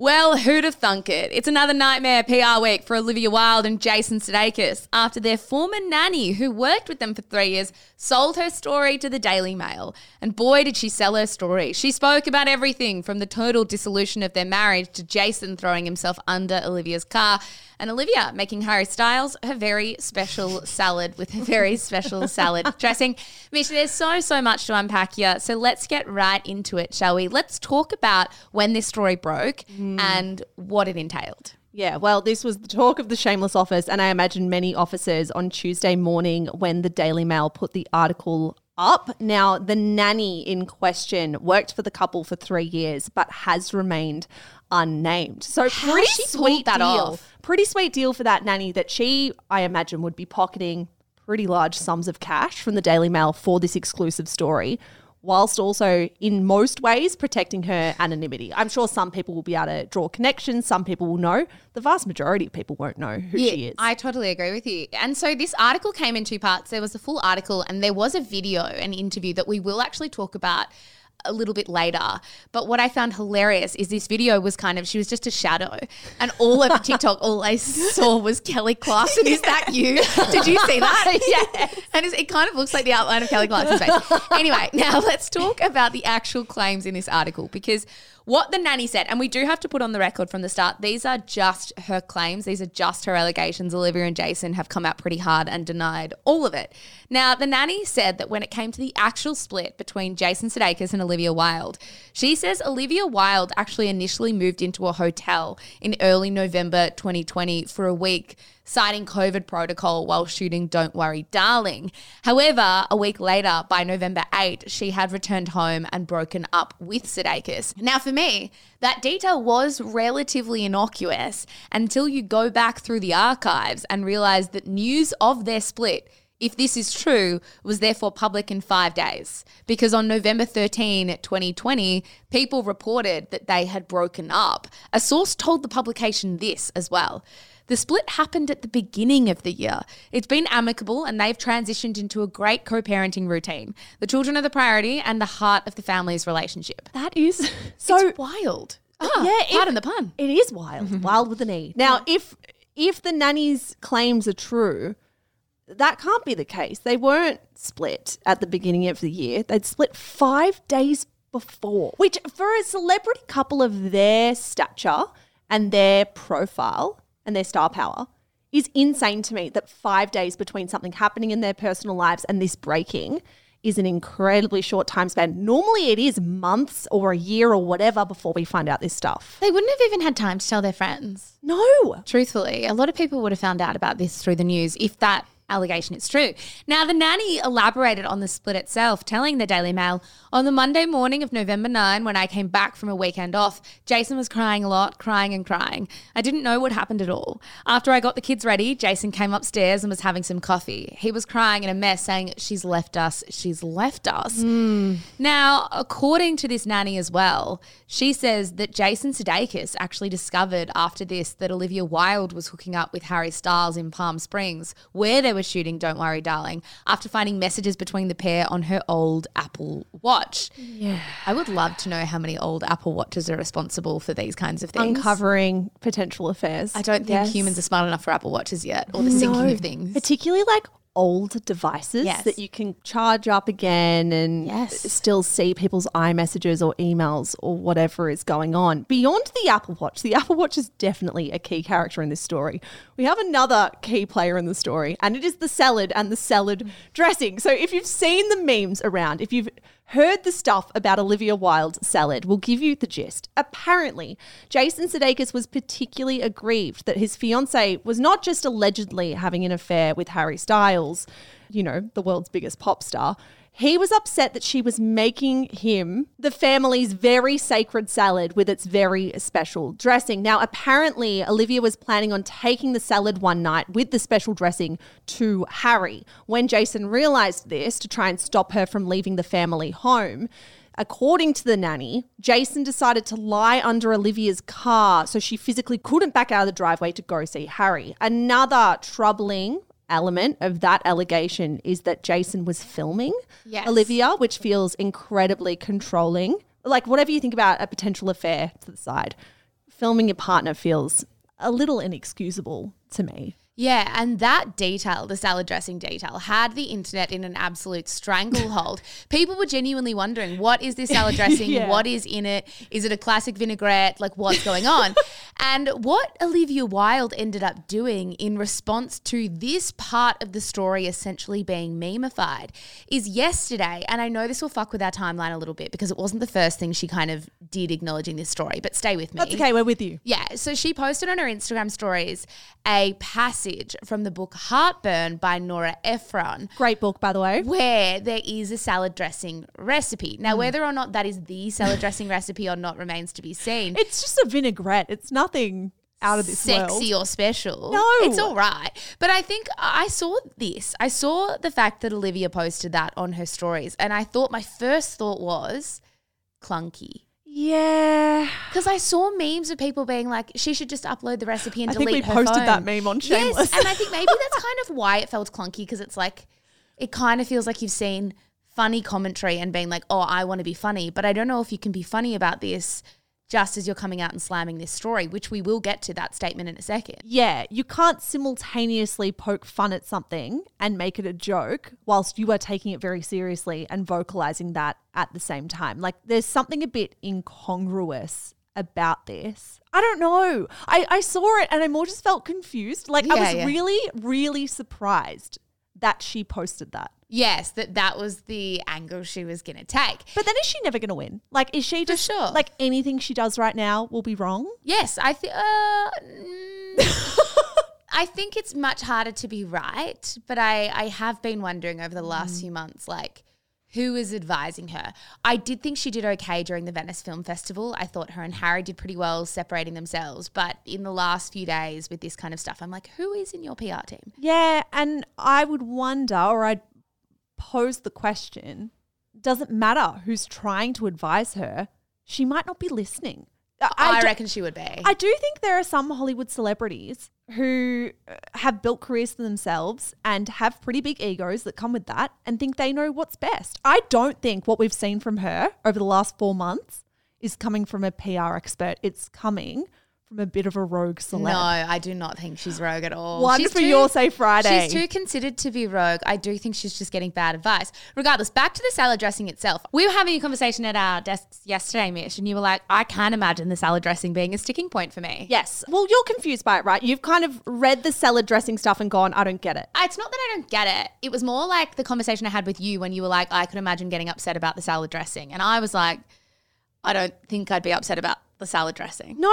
Well, who'd have thunk it? It's another nightmare PR week for Olivia Wilde and Jason Sudeikis after their former nanny, who worked with them for three years, sold her story to the Daily Mail. And boy, did she sell her story. She spoke about everything from the total dissolution of their marriage to Jason throwing himself under Olivia's car and Olivia making Harry Styles her very special salad with her very special salad (laughs) dressing. Misha, there's so, so much to unpack here. So let's get right into it, shall we? Let's talk about when this story broke hmm. and what it entailed. Yeah, well, this was the talk of the Shameless office, and I imagine many officers on Tuesday morning when the Daily Mail put the article up. Now, the nanny in question worked for the couple for three years, but has remained unnamed. So How pretty sweet that deal. off. Pretty sweet deal for that nanny that she, I imagine, would be pocketing pretty large sums of cash from the Daily Mail for this exclusive story. Whilst also, in most ways, protecting her anonymity. I'm sure some people will be able to draw connections. Some people will know. The vast majority of people won't know who she is. I totally agree with you. And so this article came in two parts. There was a full article and there was a video, an interview that we will actually talk about a little bit later. But what I found hilarious is this video was kind of she was just a shadow, and all over TikTok, all I saw was Kelly Clarkson. Is that you? Did you see that? (laughs) yeah. And it kind of looks like the outline of Kelly Clarkson's face. Anyway, now let's talk about the actual claims in this article because what the nanny said, and we do have to put on the record from the start, these are just her claims. These are just her allegations. Olivia and Jason have come out pretty hard and denied all of it. Now, the nanny said that when it came to the actual split between Jason Sudeikis and Olivia Wilde, she says Olivia Wilde actually initially moved into a hotel in early November 2020 for a week citing COVID protocol while shooting Don't Worry, Darling. However, a week later, by November 8, she had returned home and broken up with Sudeikis. Now, for me, that detail was relatively innocuous until you go back through the archives and realize that news of their split if this is true, was therefore public in five days. Because on November 13, 2020, people reported that they had broken up. A source told the publication this as well. The split happened at the beginning of the year. It's been amicable and they've transitioned into a great co parenting routine. The children are the priority and the heart of the family's relationship. that is (laughs) so wild. Ah, yeah, if- pardon the pun. It is wild, (laughs) wild with an E. Now, if if the nanny's claims are true, that can't be the case. They weren't split at the beginning of the year. They'd split five days before, which for a celebrity couple of their stature and their profile and their star power is insane to me that five days between something happening in their personal lives and this breaking is an incredibly short time span. Normally it is months or a year or whatever before we find out this stuff. They wouldn't have even had time to tell their friends. No. Truthfully, a lot of people would have found out about this through the news if that allegation is true. Now, the nanny elaborated on the split itself, telling the Daily Mail on the Monday morning of November 9, when I came back from a weekend off, Jason was crying a lot, crying and crying. I didn't know what happened at all. After I got the kids ready, Jason came upstairs and was having some coffee. He was crying in a mess, saying, She's left us, she's left us. Hmm. Now, according to this nanny as well, she says that Jason Sudeikis actually discovered after this that Olivia Wilde was hooking up with Harry Styles in Palm Springs, where they were shooting Don't Worry, Darling, after finding messages between the pair on her old Apple Watch. Yeah. I would love to know how many old Apple Watches are responsible for these kinds of things. Uncovering potential affairs. I don't think Yes. humans are smart enough for Apple Watches yet, or the syncing of things. Particularly like old devices Yes. that you can charge up again and Yes. still see people's iMessages or emails or whatever is going on. Beyond the Apple Watch, the (laughs) Apple Watch is definitely a key character in this story. We have another key player in the story, and it is the salad and the salad dressing. So if you've seen the memes around, if you've heard the stuff about Olivia Wilde's salad, we'll give you the gist. Apparently, Jason Sudeikis was particularly aggrieved that his fiance was not just allegedly having an affair with Harry Styles, you know, the world's biggest pop star. He was upset that she was making him the family's very sacred salad with its very special dressing. Now, apparently, Olivia was planning on taking the salad one night with the special dressing to Harry. When Jason realized this to try and stop her from leaving the family home, According to the nanny, Jason decided to lie under Olivia's car so she physically couldn't back out of the driveway to go see Harry. Another troubling element of that allegation is that Jason was filming Yes. Olivia, which feels incredibly controlling. Like, whatever you think about a potential affair to the side, filming your partner feels a little inexcusable to me. Yeah, and that detail, the salad dressing detail, had the internet in an absolute stranglehold. (laughs) People were genuinely wondering, what is this salad dressing? (laughs) Yeah. What is in it? Is it a classic vinaigrette? Like, what's going on? (laughs) and what Olivia Wilde ended up doing in response to this part of the story essentially being memeified is yesterday, and I know this will fuck with our timeline a little bit because it wasn't the first thing she kind of did acknowledging this story, but stay with me. That's okay, we're with you. Yeah, so she posted on her Instagram stories a passage from the book Heartburn by Nora Ephron. Great book, by the way. Where there is a salad dressing recipe. Now, hmm. whether or not that is the salad dressing recipe or not remains to be seen. It's just a vinaigrette. It's nothing out of this sexy world. or special. No. It's all right. But I think I saw this. I saw the fact that Olivia posted that on her stories. And I thought, my first thought was clunky. Yeah. Because I saw memes of people being like, she should just upload the recipe and I think delete we her posted phone. that meme on Shameless. Yes, and I think maybe that's (laughs) kind of why it felt clunky because it's like, it kind of feels like you've seen funny commentary and being like, oh, I want to be funny, but I don't know if you can be funny about this just as you're coming out and slamming this story, which we will get to that statement in a second. Yeah, you can't simultaneously poke fun at something and make it a joke whilst you are taking it very seriously and vocalizing that at the same time. Like there's something a bit incongruous about this. I don't know. I, I saw it and I more just felt confused. Like I was yeah. really, really surprised that she posted that. Yes, that that was the angle she was going to take. But then is she never going to win? Like, is she just sure. like anything she does right now will be wrong? Yes, I think. Uh, mm, (laughs) I think it's much harder to be right, but I I have been wondering over the last few months, like who is advising her. I did think she did okay during the Venice Film Festival. I thought her and Harry did pretty well separating themselves, but in the last few days with this kind of stuff, I'm like, who is in your PR team? Yeah, and I would wonder, or I'd pose the question does it matter who's trying to advise her? She might not be listening. I, do- reckon she would be. I do think there are some Hollywood celebrities who have built careers for themselves and have pretty big egos that come with that and think they know what's best. I don't think what we've seen from her over the last four months is coming from a PR expert. It's coming from a bit of a rogue celeb. no, I do not think she's rogue at all. One She's for your say Friday. She's too considered to be rogue. I do think she's just getting bad advice. Regardless, back to the salad dressing itself. We were having a conversation at our desks yesterday, Mish, and you were like, I can't imagine the salad dressing being a sticking point for me. Yes. Well, you're confused by it, right? You've kind of read the salad dressing stuff and gone, I don't get it. Uh, it's not that I don't get it. It was more like the conversation I had with you when you were like, I could imagine getting upset about the salad dressing. And I was like, I don't think I'd be upset about the salad dressing. No,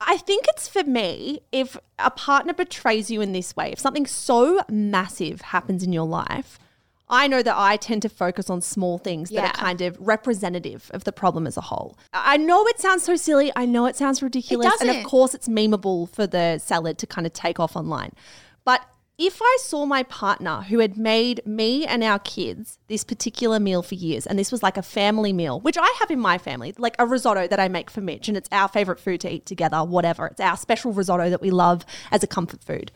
I think it's for me if a partner betrays you in this way, if something so massive happens in your life. I know that I tend to focus on small things that are kind of representative of the problem as a whole. I know it sounds so silly. I know it sounds ridiculous. and of course, it's memeable for the salad to kind of take off online. But if I saw my partner who had made me and our kids this particular meal for years, and this was like a family meal, which I have in my family, like a risotto that I make for Mitch, and it's our favorite food to eat together, whatever. It's our special risotto that we love as a comfort food.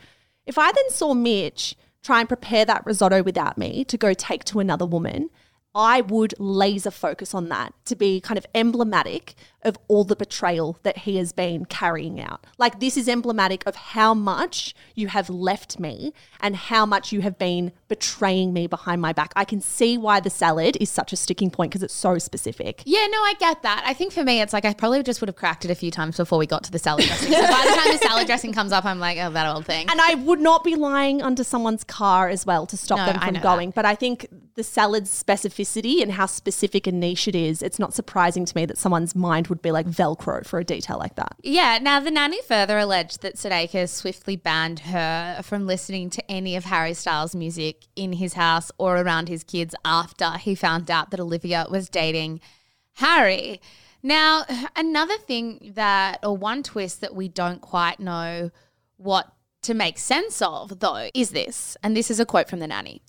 If I then saw Mitch try and prepare that risotto without me to go take to another woman, I would laser focus on that to be kind of emblematic of all the betrayal that he has been carrying out. Like, this is emblematic of how much you have left me and how much you have been betraying me behind my back. I can see why the salad is such a sticking point because it's so specific. Yeah, no, I get that. I think for me, it's like I probably just would have cracked it a few times before we got to the salad dressing. so by the time the salad dressing comes up, I'm like, oh, that old thing. And I would not be lying under someone's car as well to stop No, them from going. But I think the salad's specificity and how specific and niche it is, it's not surprising to me that someone's mind would be like Velcro for a detail like that. Yeah, now the nanny further alleged that Sudeikis swiftly banned her from listening to any of Harry Styles' music in his house or around his kids after he found out that Olivia was dating Harry. Now, another thing that, or one twist that we don't quite know what to make sense of, though, is this, and this is a quote from the nanny.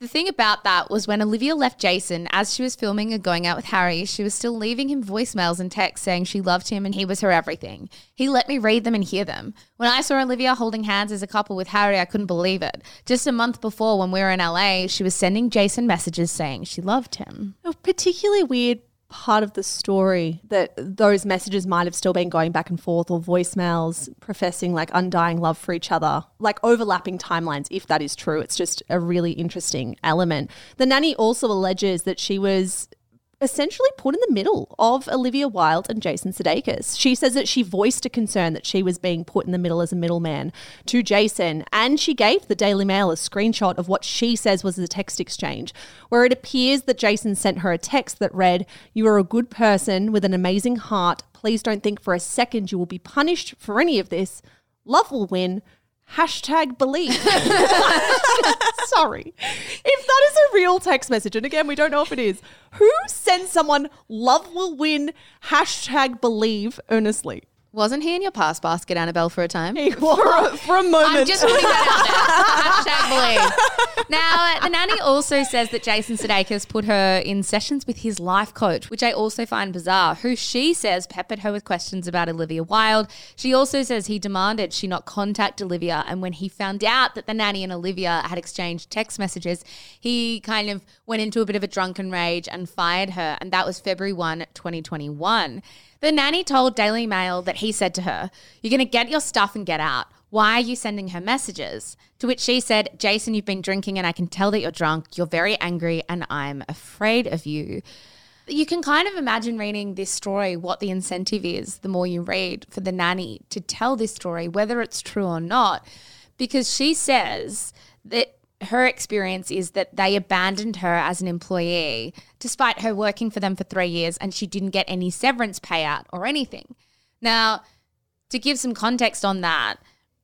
The thing about that was when Olivia left Jason, as she was filming and going out with Harry, she was still leaving him voicemails and texts saying she loved him and he was her everything. He let me read them and hear them. When I saw Olivia holding hands as a couple with Harry, I couldn't believe it. Just a month before, when we were in LA, she was sending Jason messages saying she loved him. A particularly weird part of the story that those messages might have still been going back and forth or voicemails professing like undying love for each other, like overlapping timelines, if that is true. It's just a really interesting element. The nanny also alleges that she was essentially put in the middle of Olivia Wilde and Jason Sudeikis. She says that she voiced a concern that she was being put in the middle as a middleman to Jason, and she gave the Daily Mail a screenshot of what she says was a text exchange, where it appears that Jason sent her a text that read, You are a good person with an amazing heart. Please don't think for a second you will be punished for any of this. Love will win. Hashtag believe. (laughs) Sorry. If that is a real text message, and again, we don't know if it is, who sends someone love will win hashtag believe earnestly? Wasn't he in your pass basket, Annabelle, for a time? For a, for a moment. I'm just putting that out there. Hashtag (laughs) believe. Now, uh, the nanny also says that Jason Sudeikis put her in sessions with his life coach, which I also find bizarre, who she says peppered her with questions about Olivia Wilde. She also says he demanded she not contact Olivia, and when he found out that the nanny and Olivia had exchanged text messages, he kind of went into a bit of a drunken rage and fired her, and that was February 1, 2021. The nanny told Daily Mail that he said to her, You're going to get your stuff and get out. Why are you sending her messages? To which she said, Jason, you've been drinking and I can tell that you're drunk. You're very angry and I'm afraid of you. You can kind of imagine reading this story, what the incentive is the more you read for the nanny to tell this story, whether it's true or not. Because she says that her experience is that they abandoned her as an employee despite her working for them for three years and she didn't get any severance payout or anything. Now, to give some context on that,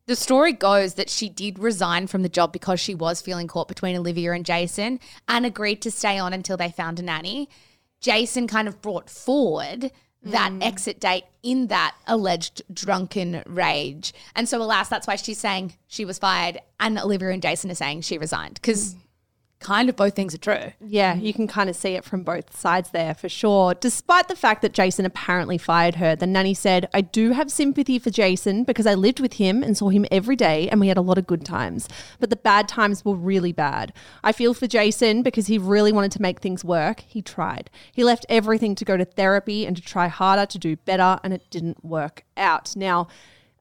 the story goes that she did resign from the job because she was feeling caught between Olivia and Jason and agreed to stay on until they found a nanny. Jason kind of brought forward that hmm. exit date in that alleged drunken rage. And so, alas, that's why she's saying she was fired, and Olivia and Jason are saying she resigned. Because hmm. Kind of both things are true. Yeah, you can kind of see it from both sides there for sure. Despite the fact that Jason apparently fired her, the nanny said, I do have sympathy for Jason because I lived with him and saw him every day and we had a lot of good times. But the bad times were really bad. I feel for Jason because he really wanted to make things work. He tried. He left everything to go to therapy and to try harder to do better, and it didn't work out. Now,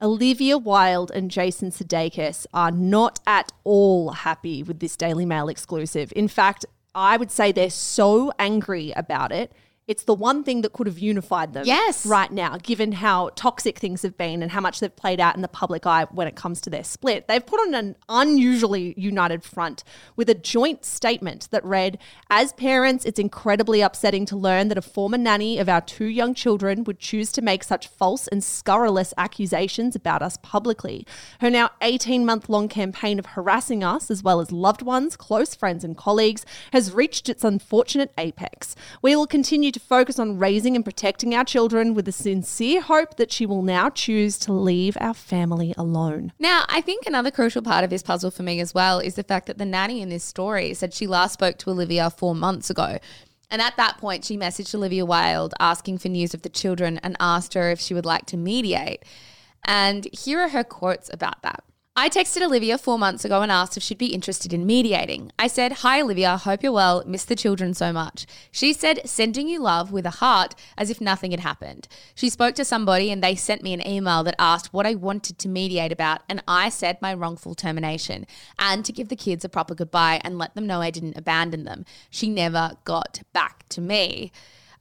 Olivia Wilde and Jason Sudeikis are not at all happy with this Daily Mail exclusive. In fact, I would say they're so angry about it. It's the one thing that could have unified them Yes. right now, given how toxic things have been and how much they've played out in the public eye when it comes to their split. They've put on an unusually united front with a joint statement that read As parents, it's incredibly upsetting to learn that a former nanny of our two young children would choose to make such false and scurrilous accusations about us publicly. Her now 18 month long campaign of harassing us, as well as loved ones, close friends, and colleagues, has reached its unfortunate apex. We will continue to focus on raising and protecting our children with the sincere hope that she will now choose to leave our family alone. Now, I think another crucial part of this puzzle for me as well is the fact that the nanny in this story said she last spoke to Olivia four months ago. And at that point, she messaged Olivia Wilde asking for news of the children and asked her if she would like to mediate. And here are her quotes about that. I texted Olivia four months ago and asked if she'd be interested in mediating. I said, Hi, Olivia, hope you're well, miss the children so much. She said, sending you love with a heart as if nothing had happened. She spoke to somebody and they sent me an email that asked what I wanted to mediate about, and I said my wrongful termination and to give the kids a proper goodbye and let them know I didn't abandon them. She never got back to me.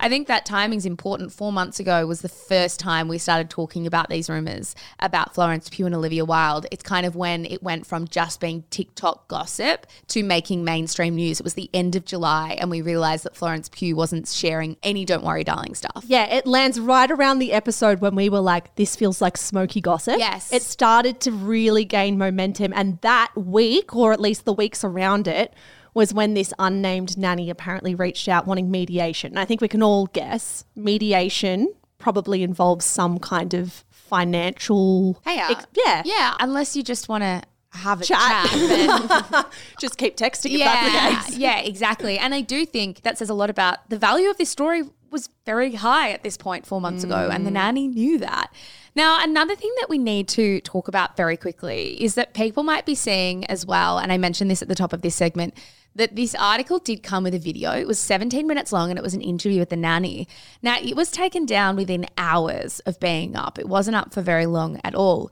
I think that timing's important. Four months ago was the first time we started talking about these rumors about Florence Pugh and Olivia Wilde. It's kind of when it went from just being TikTok gossip to making mainstream news. It was the end of July, and we realized that Florence Pugh wasn't sharing any Don't Worry Darling stuff. Yeah, it lands right around the episode when we were like, this feels like smoky gossip. Yes. It started to really gain momentum. And that week, or at least the weeks around it, was when this unnamed nanny apparently reached out wanting mediation. And I think we can all guess mediation probably involves some kind of financial. Hey, uh, ex- yeah. Yeah, unless you just want to have a Chat. chat. (laughs) Just keep texting if that's the yeah, yeah, exactly. And I do think that says a lot about the value of this story was very high at this point four months ago, and the Mm. nanny knew that. Now, another thing that we need to talk about very quickly is that people might be seeing as well, and I mentioned this at the top of this segment, that this article did come with a video. It was 17 minutes long and it was an interview with the nanny. Now, it was taken down within hours of being up, it wasn't up for very long at all.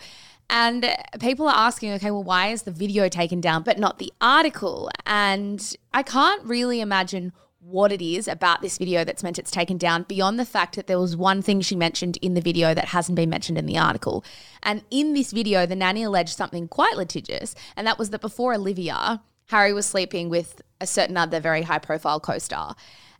And people are asking, okay, well, why is the video taken down but not the article? And I can't really imagine what it is about this video that's meant it's taken down beyond the fact that there was one thing she mentioned in the video that hasn't been mentioned in the article. And in this video, the nanny alleged something quite litigious, and that was that before Olivia, Harry was sleeping with a certain other very high profile co star.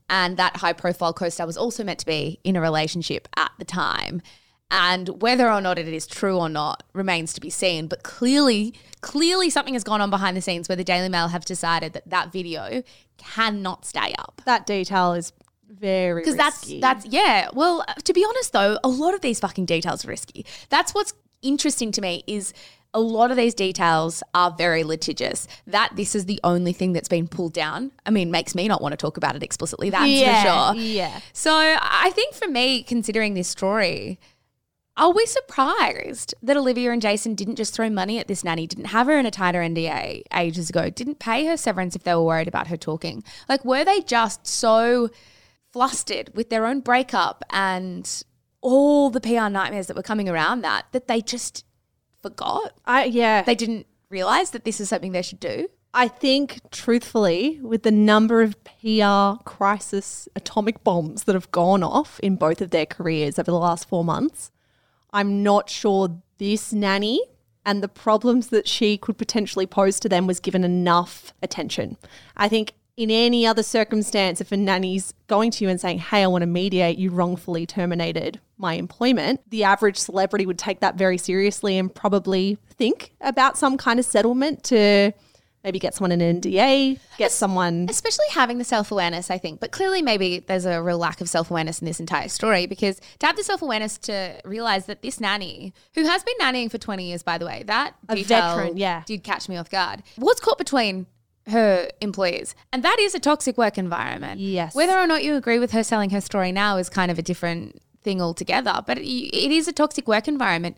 And that high profile co star was also meant to be in a relationship at the time. And whether or not it is true or not remains to be seen. But clearly, clearly something has gone on behind the scenes where the Daily Mail have decided that that video cannot stay up. That detail is very risky. Because that's that's yeah. Well, uh, to be honest though, a lot of these fucking details are risky. That's what's interesting to me is a lot of these details are very litigious. That this is the only thing that's been pulled down. I mean, makes me not want to talk about it explicitly. That's Yeah, for sure. yeah. So I think for me, considering this story, are we surprised that Olivia and Jason didn't just throw money at this nanny, didn't have her in a tighter NDA ages ago, didn't pay her severance if they were worried about her talking? Like, were they just so flustered with their own breakup and all the PR nightmares that were coming around that, that they just forgot? I yeah. They didn't realize that this is something they should do? I think, truthfully, with the number of PR crisis atomic bombs that have gone off in both of their careers over the last four months, I'm not sure this nanny and the problems that she could potentially pose to them was given enough attention. I think in any other circumstance, if a nanny's going to you and saying, Hey, I want to mediate, you wrongfully terminated my employment, the average celebrity would take that very seriously and probably think about some kind of settlement to maybe get someone an NDA, get someone. especially having the self awareness, I think. But clearly, maybe there's a real lack of self awareness in this entire story because to have the self awareness to realize that this nanny, who has been nannying for 20 years, by the way, that A veteran, yeah. did catch me off guard, was caught between her employees. And that is a toxic work environment. Yes. Whether or not you agree with her selling her story now is kind of a different thing altogether. But it, it is a toxic work environment.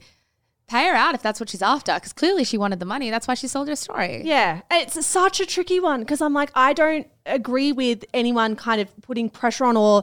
Pay her out if that's what she's after, because clearly she wanted the money. That's why she sold her story. Yeah, it's such a tricky one because I'm like, I don't agree with anyone kind of putting pressure on or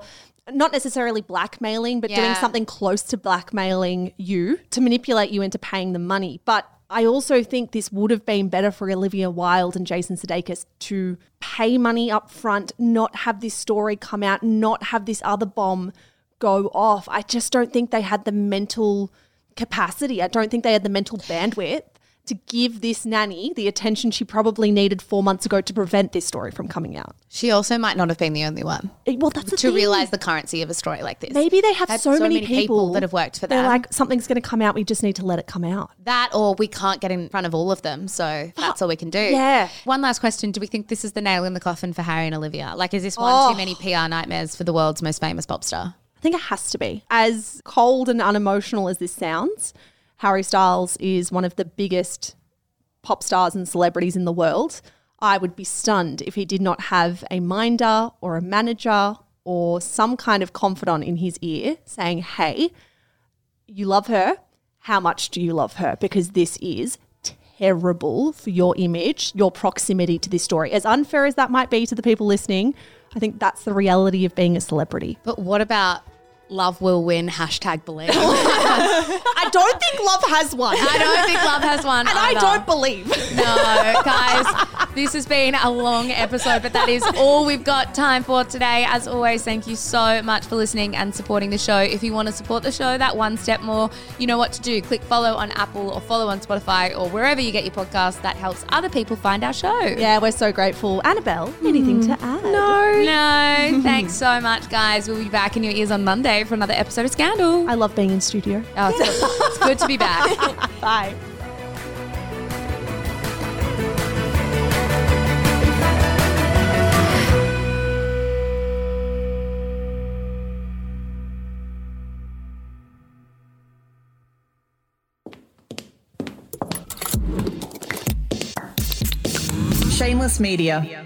not necessarily blackmailing, but doing something close to blackmailing you to manipulate you into paying the money. But I also think this would have been better for Olivia Wilde and Jason Sudeikis to pay money up front, not have this story come out, not have this other bomb go off. I just don't think they had the mental capacity. I don't think they had the mental bandwidth to give this nanny the attention she probably needed four months ago to prevent this story from coming out. She also might not have been the only one. Eh, Well, that's to realize the currency of a story like this. Maybe they have Had so, many, people, that have worked for They're them. like, something's going to come out. We just need to let it come out. that, or we can't get in front of all of them, so (gasps) that's all we can do. Yeah. One last question: Do we think this is the nail in the coffin for Harry and Olivia? Like, is this one Oh. too many PR nightmares for the world's most famous pop star? I think it has to be. As cold and unemotional as this sounds, Harry Styles is one of the biggest pop stars and celebrities in the world. I would be stunned if he did not have a minder or a manager or some kind of confidant in his ear saying, Hey, you love her. How much do you love her? Because this is terrible for your image, your proximity to this story. As unfair as that might be to the people listening, I think that's the reality of being a celebrity. But what about love will win? Hashtag believe. (laughs) I don't think love has one. I don't think love has one. and I don't believe. No, guys, this has been a long episode, but that is all we've got time for today. As always, thank you so much for listening and supporting the show. If you want to support the show that one step more, you know what to do. Click follow on Apple or follow on Spotify or wherever you get your podcast. That helps other people find our show. Yeah, we're so grateful. Annabelle, anything hmm. to add? No. No, thanks so much, guys. We'll be back in your ears on Monday for another episode of Scandal. I love being in studio. Oh, it's, good. it's good to be back. (laughs) Bye. Shameless Media.